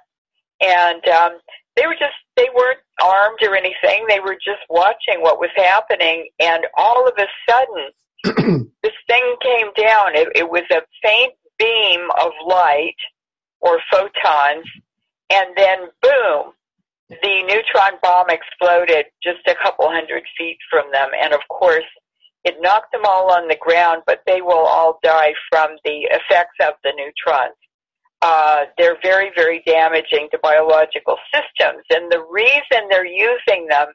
And um, they were just, they weren't armed or anything. They were just watching what was happening. And all of a sudden, this thing came down. It, it was a faint beam of light or photons, and then boom, the neutron bomb exploded just a couple hundred feet from them, and of course, it knocked them all on the ground, but they will all die from the effects of the neutrons. Uh, they're very, very damaging to biological systems, and the reason they're using them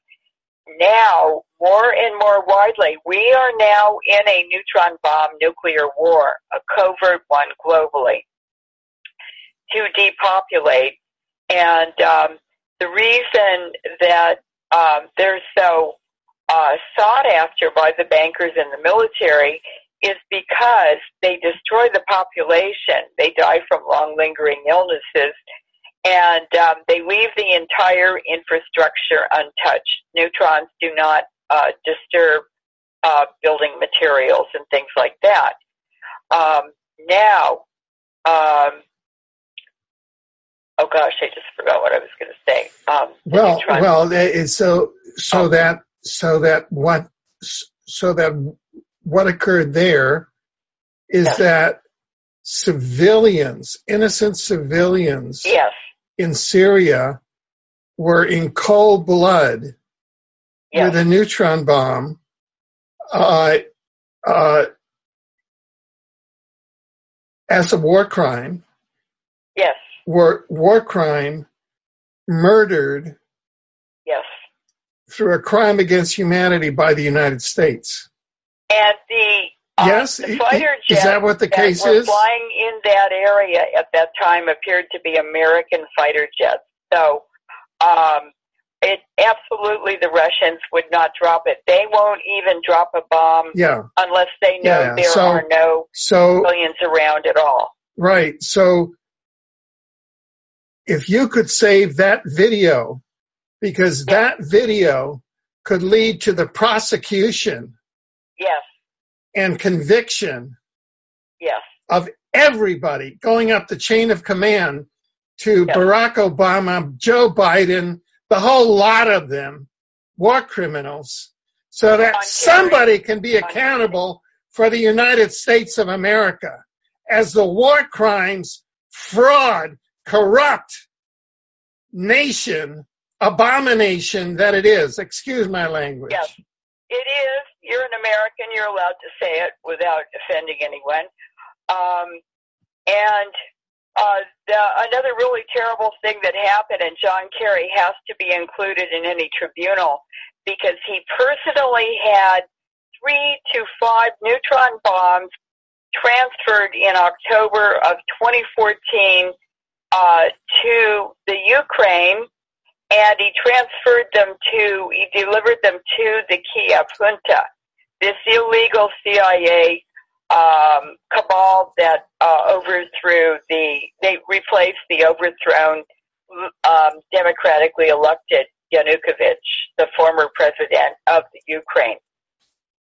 now more and more widely, we are now in a neutron bomb nuclear war, a covert one globally to depopulate. And um, the reason that um, they're so uh, sought after by the bankers and the military is because they destroy the population. They die from long lingering illnesses and um, they leave the entire infrastructure untouched. Neutrons do not uh, disturb uh, building materials and things like that. Um, now, um, oh gosh, I just forgot what I was going to say. Um, well, well, so so that so that what so that what occurred there is yes. that civilians, innocent civilians, yes. in Syria were in cold blood yes. with a neutron bomb. Uh, uh, as a war crime. Yes. War war crime murdered. Through a crime against humanity by the United States. And the uh, yes, the fighter jets is that what the that case were is? Flying in that area at that time appeared to be American fighter jets. So, um, it absolutely the Russians would not drop it. They won't even drop a bomb yeah. unless they know yeah, there so, are no so, civilians around at all. Right. So if you could save that video, because that video could lead to the prosecution yes. and conviction yes. of everybody going up the chain of command to yes. Barack Obama, Joe Biden, the whole lot of them, war criminals, so that somebody can be accountable for the United States of America as the war crimes, fraud, corrupt nation, abomination that it is. Excuse my language. Yes, it is. You're an American. You're allowed to say it without offending anyone. Um, and uh, the, another really terrible thing that happened, and John Kerry has to be included in any tribunal because he personally had three to five neutron bombs transferred in October of 2014 uh, to the Ukraine, and he transferred them to, he delivered them to the Kiev junta, this illegal CIA um, cabal that uh, overthrew the, they replaced the overthrown um, democratically elected Yanukovych, the former president of the Ukraine.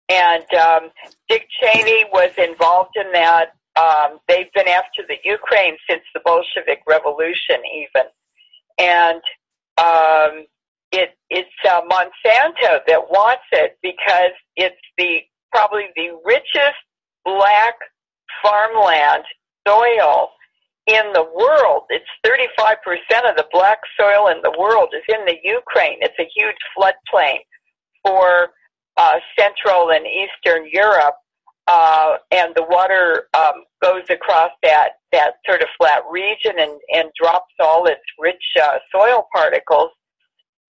And um, Dick Cheney was involved in that. Um, they've been after the Ukraine since the Bolshevik Revolution, even. And um, it, it's uh, Monsanto that wants it because it's the probably the richest black farmland soil in the world. It's 35% of the black soil in the world is in the Ukraine. It's a huge floodplain for uh, Central and Eastern Europe, uh, and the water um, goes across that that sort of flat region and and drops all its rich uh, soil particles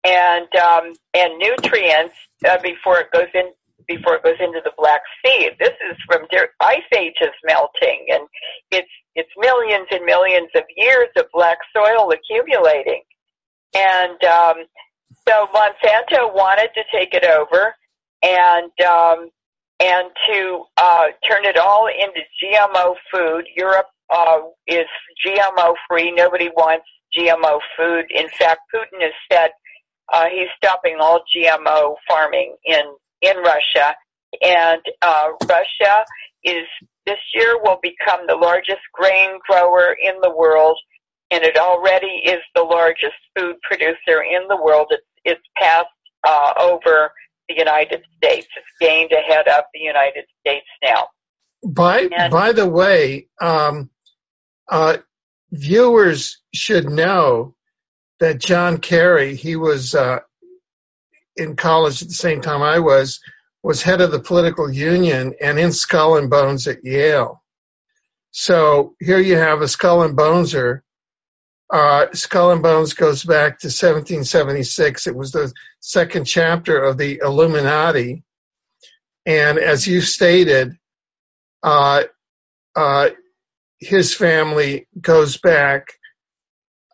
and um, and nutrients uh, before it goes in before it goes into the Black Sea. This is from ice ages melting, and it's it's millions and millions of years of black soil accumulating. And um, so Monsanto wanted to take it over, and um, and to uh, turn it all into GMO food. Europe uh, is GMO free. Nobody wants GMO food. In fact, Putin has said uh, he's stopping all GMO farming in in Russia, and uh, Russia is this year will become the largest grain grower in the world, and it already is the largest food producer in the world. It's it's passed uh, over the United States. It's gained ahead of the United States now. By and, by the way, um, uh, viewers should know that John Kerry, he was uh, in college at the same time I was, was head of the political union and in Skull and Bones at Yale. So here you have a Skull and Boneser uh, Skull and Bones goes back to 1776. It was the second chapter of the Illuminati. And as you stated, uh, uh, his family goes back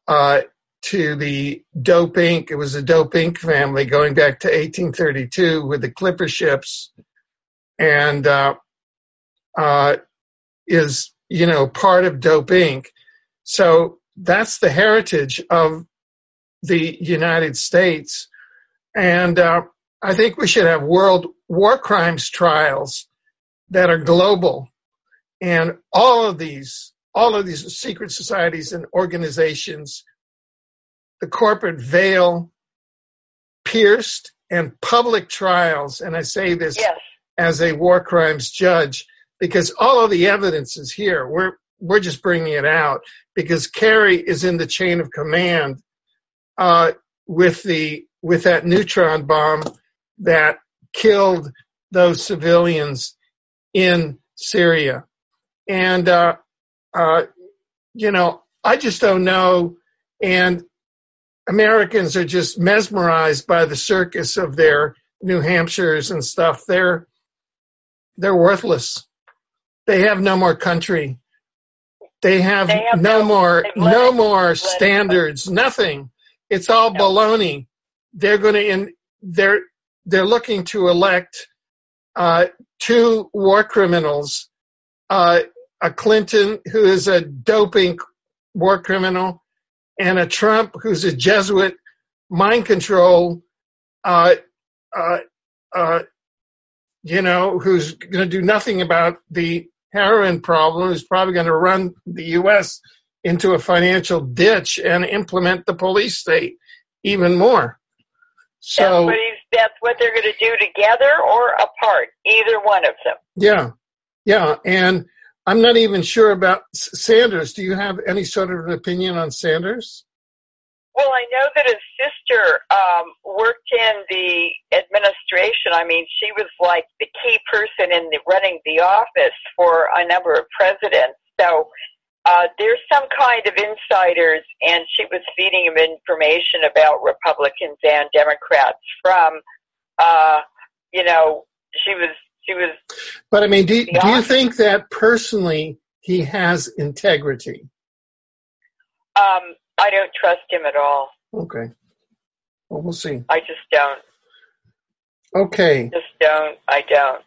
uh, to the Dope Inc. It was a Dope Inc. family going back to 1832 with the Clipper ships. And uh, uh, is, you know, part of Dope Inc. So that's the heritage of the United States. And uh, I think we should have world war crimes trials that are global. And all of these, all of these secret societies and organizations, the corporate veil pierced and public trials. And I say this yes. as a war crimes judge because all of the evidence is here. We're, we're just bringing it out because Kerry is in the chain of command, uh, with the, with that neutron bomb that killed those civilians in Syria. And, uh, uh, you know, I just don't know. And Americans are just mesmerized by the circus of their New Hampshires and stuff. They're, they're worthless. They have no more country. They have, They have no, no- more, no more let it go. standards, nothing. It's all No. baloney. They're going to, in, they're, they're looking to elect, uh, two war criminals, uh, a Clinton who is a doping war criminal and a Trump who's a Jesuit mind control, uh, uh, uh, you know, who's going to do nothing about the heroin problem, is probably going to run the U.S. into a financial ditch and implement the police state even more. That's So, what that's what they're going to do together or apart. Either one of them. yeah, yeah. And I'm not even sure about Sanders. Do you have any sort of an opinion on Sanders? Well, I know that his sister um, worked in the administration. I mean, she was like the key person in the running the office for a number of presidents. So uh, there's some kind of insiders, and she was feeding him information about Republicans and Democrats from, uh, you know, she was she was But I mean, do, do you think that personally he has integrity? um, I don't trust him at all. Okay. Well, we'll see. I just don't. Okay. Just don't. I don't.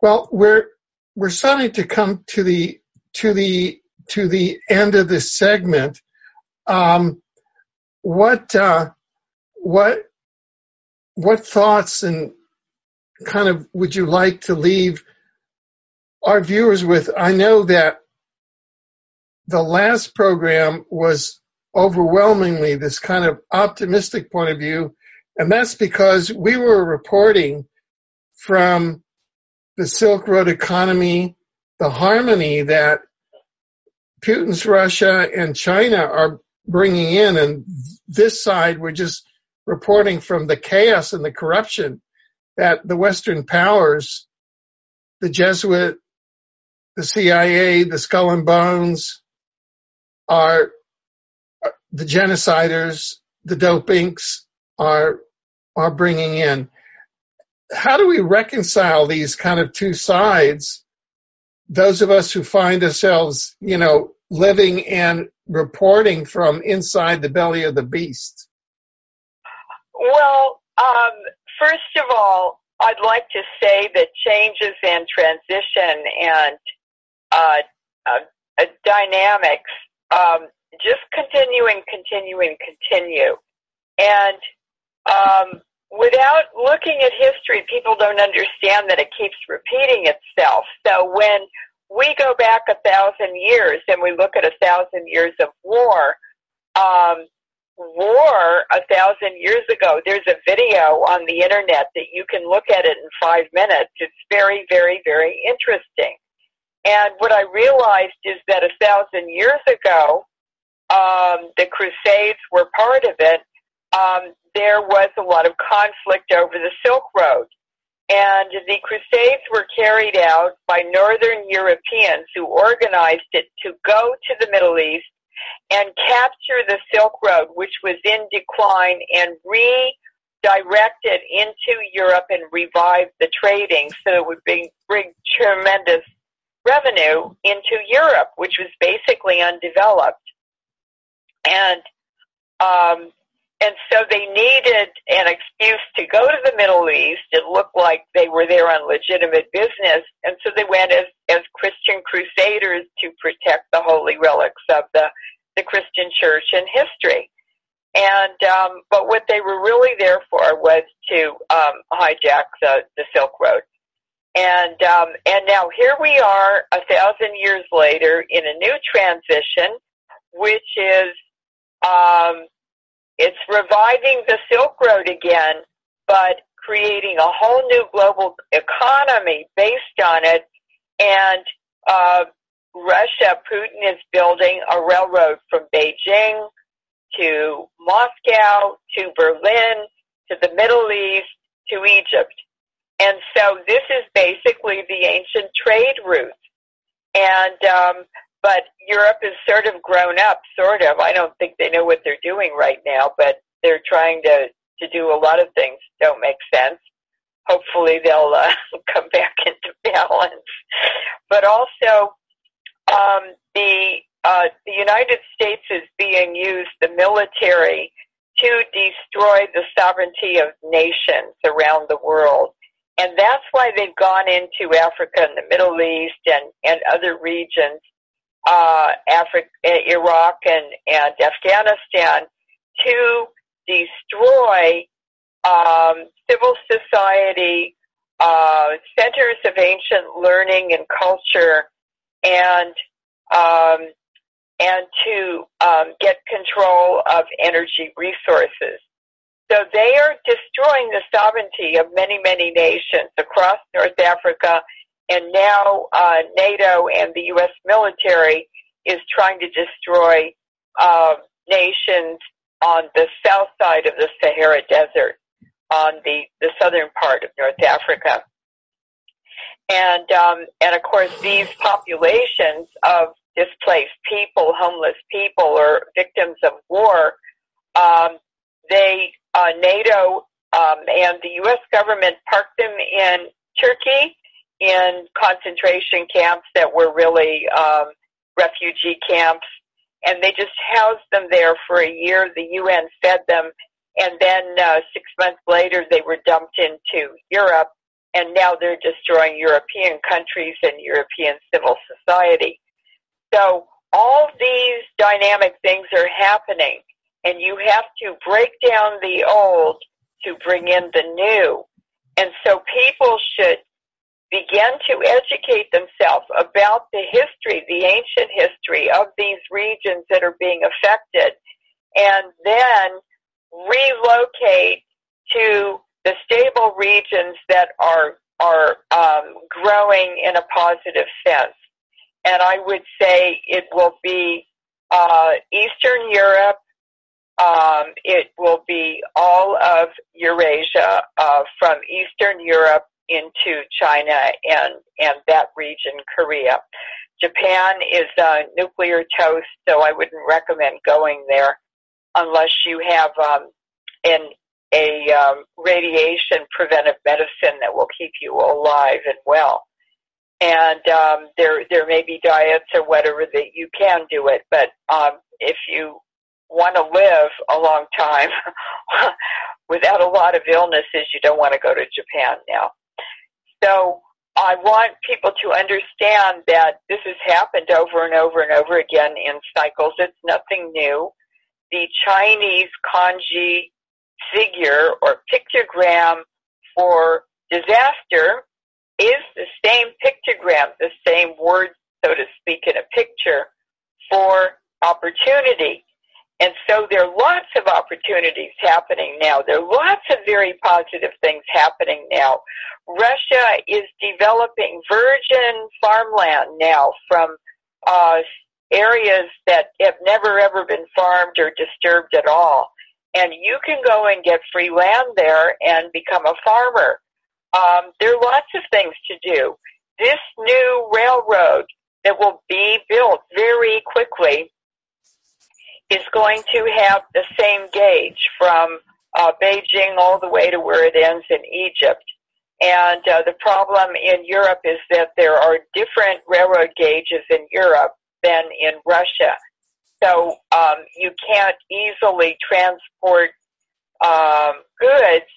Well, we're we're starting to come to the to the to the end of this segment. Um, what uh, what what thoughts and kind of would you like to leave our viewers with? I know that the last program was overwhelmingly this kind of optimistic point of view, and that's because we were reporting from the Silk Road economy, the harmony that Putin's Russia and China are bringing in, and this side we're just reporting from the chaos and the corruption that the Western powers, the Jesuit, the CIA, the Skull and Bones, are the genociders, the dopinks are are bringing in. How do we reconcile these kind of two sides? Those of us who find ourselves, you know, living and reporting from inside the belly of the beast. Well, um, first of all, I'd like to say that changes and transition and uh, uh, uh, dynamics um, just continue and continue and continue. And um, without looking at history, people don't understand that it keeps repeating itself. So when we go back a thousand years and we look at a thousand years of war, um, war a thousand years ago, there's a video on the internet that you can look at it in five minutes. It's very, very, very interesting. And what I realized is that a thousand years ago, um, the Crusades were part of it. Um, there was a lot of conflict over the Silk Road. And the Crusades were carried out by Northern Europeans who organized it to go to the Middle East and capture the Silk Road, which was in decline, and redirect it into Europe and revive the trading so it would bring, bring tremendous revenue into Europe, which was basically undeveloped. And um, and so they needed an excuse to go to the Middle East. It looked like they were there on legitimate business, and so they went as as Christian crusaders to protect the holy relics of the the Christian church and history. And um, but what they were really there for was to um, hijack the, the Silk Road. And um, and now here we are, a thousand years later, in a new transition, which is um, it's reviving the Silk Road again, but creating a whole new global economy based on it. And uh, Russia, Putin is building a railroad from Beijing to Moscow to Berlin to the Middle East to Egypt. And so this is basically the ancient trade route. And, um, but Europe has sort of grown up, sort of. I don't think they know what they're doing right now, but they're trying to, to do a lot of things don't make sense. Hopefully they'll uh, come back into balance. But also, um, the uh, the United States is being used, the military, to destroy the sovereignty of nations around the world. And that's why they've gone into Africa and the Middle East and, and other regions, uh, Africa, Iraq and, and Afghanistan to destroy um, civil society, uh, centers of ancient learning and culture, and um, and to um, get control of energy resources. So they are destroying the sovereignty of many, many nations across North Africa, and now uh, NATO and the U.S. military is trying to destroy uh, nations on the south side of the Sahara Desert, on the, the southern part of North Africa. And um, and of course, these populations of displaced people, homeless people, or victims of war, um, they uh, NATO um, and the U.S. government parked them in Turkey in concentration camps that were really um, refugee camps, and they just housed them there for a year. The UN fed them, and then uh, six months later, they were dumped into Europe, and now they're destroying European countries and European civil society. So all these dynamic things are happening, and you have to break down the old to bring in the new. And so people should begin to educate themselves about the history, the ancient history of these regions that are being affected, and then relocate to the stable regions that are are um, growing in a positive sense and I would say it will be uh, Eastern Europe. Um, it will be all of Eurasia, uh, from Eastern Europe into China and and that region, Korea. Japan is a nuclear toast, so I wouldn't recommend going there unless you have um, an a um, radiation preventive medicine that will keep you alive and well and um, there there may be diets or whatever that you can do it. But um, if you want to live a long time without a lot of illnesses, you don't want to go to Japan now. So I want people to understand that this has happened over and over and over again in cycles. It's nothing new. The Chinese kanji figure or pictogram for disaster is the same pictogram, the same word, so to speak, in a picture for opportunity. And so there are lots of opportunities happening now. There are lots of very positive things happening now. Russia is developing virgin farmland now from uh, areas that have never ever been farmed or disturbed at all. And you can go and get free land there and become a farmer. Um, there are lots of things to do. This new railroad that will be built very quickly is going to have the same gauge from uh, Beijing all the way to where it ends in Egypt. And uh, the problem in Europe is that there are different railroad gauges in Europe than in Russia. So um, you can't easily transport um, goods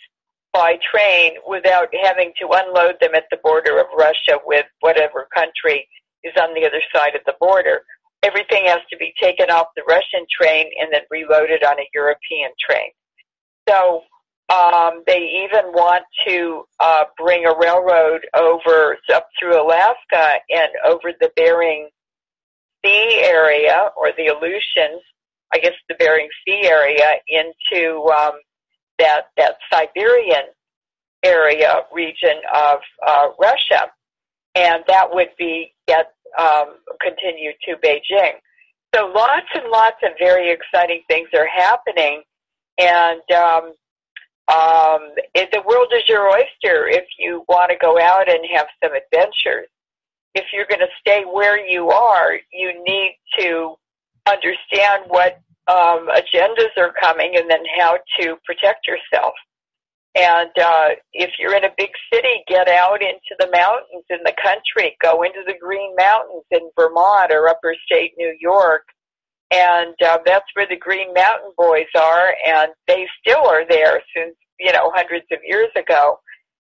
by train without having to unload them at the border of Russia with whatever country is on the other side of the border. Everything has to be taken off the Russian train and then reloaded on a European train. So um, they even want to uh, bring a railroad over up through Alaska and over the Bering Sea area or the Aleutians, I guess the Bering Sea area into um, that that Siberian area region of uh, Russia, and that would be get um, continue to Beijing. So lots and lots of very exciting things are happening, and um, um, it, the world is your oyster if you want to go out and have some adventures. If you're going to stay where you are, you need to understand what um, agendas are coming and then how to protect yourself. And uh, if you're in a big city, get out into the mountains in the country. Go into the Green Mountains in Vermont or upper state New York. And uh, that's where the Green Mountain Boys are, and they still are there since, you know, hundreds of years ago.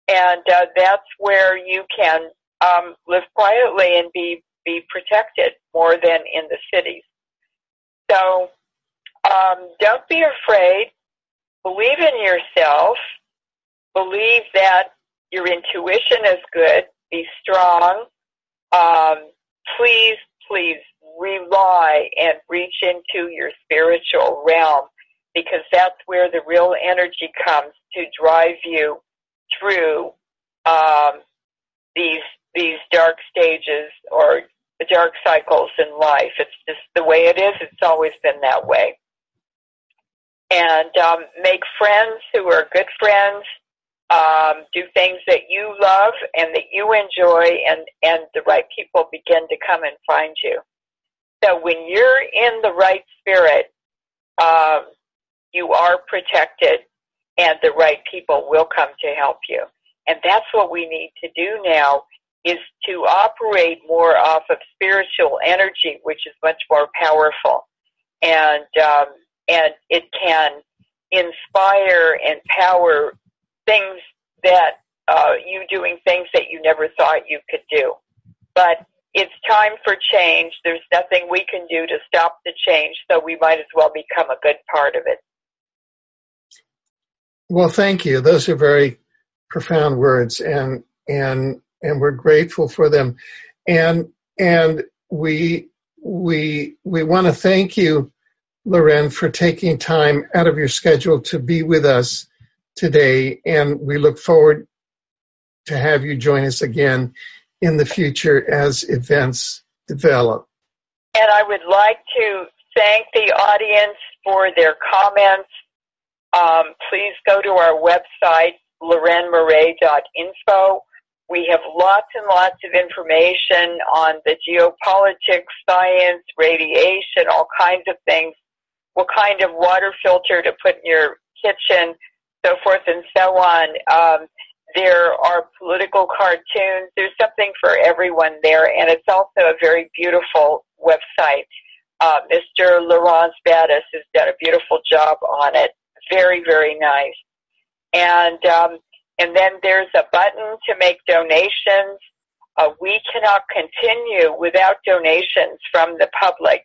And uh, that's where you can um, live quietly and be, be protected more than in the cities. So um, don't be afraid. Believe in yourself. Believe that your intuition is good. Be strong. Um, please, please rely and reach into your spiritual realm because that's where the real energy comes to drive you through um, these these dark stages or dark cycles in life. It's just the way it is. It's always been that way and um, make friends who are good friends. Um, do things that you love and that you enjoy, and and the right people begin to come and find you. So when you're in the right spirit, um, you are protected, and the right people will come to help you. And that's what we need to do now is to operate more off of spiritual energy, which is much more powerful. And um, and it can inspire and power things that uh, you doing things that you never thought you could do. But it's time for change. There's nothing we can do to stop the change, so we might as well become a good part of it. Well, thank you. Those are very profound words, and and and we're grateful for them, and and we we we want to thank you Leuren, for taking time out of your schedule to be with us today. And we look forward to have you join us again in the future as events develop. And I would like to thank the audience for their comments. Um, please go to our website, leurenmoret.info. We have lots and lots of information on the geopolitics, science, radiation, all kinds of things what kind of water filter to put in your kitchen, so forth and so on. Um, there are political cartoons. There's something for everyone there, and it's also a very beautiful website. Uh, Mr. Laurence Batis has done a beautiful job on it. Very, very nice. And um, and then there's a button to make donations. Uh, we cannot continue without donations from the public.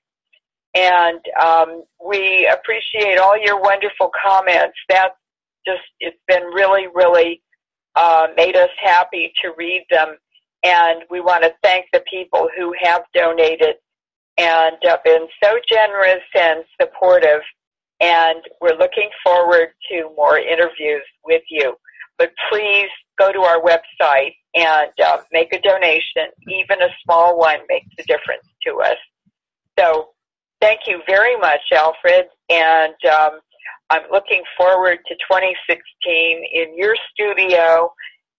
And um, we appreciate all your wonderful comments. That just, it's been really, really uh, made us happy to read them. And we want to thank the people who have donated and uh, been so generous and supportive. And we're looking forward to more interviews with you. But please go to our website and uh, make a donation. Even a small one makes a difference to us. So Thank you very much, Alfred. And um, I'm looking forward to 2016 in your studio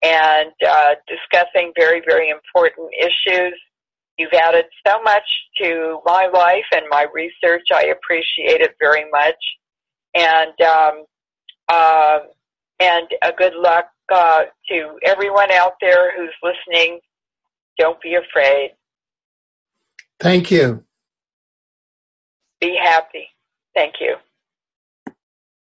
and uh, discussing very, very important issues. You've added so much to my life and my research. I appreciate it very much. And um, uh, and a good luck uh, to everyone out there who's listening. Don't be afraid. Thank you. Be happy. Thank you.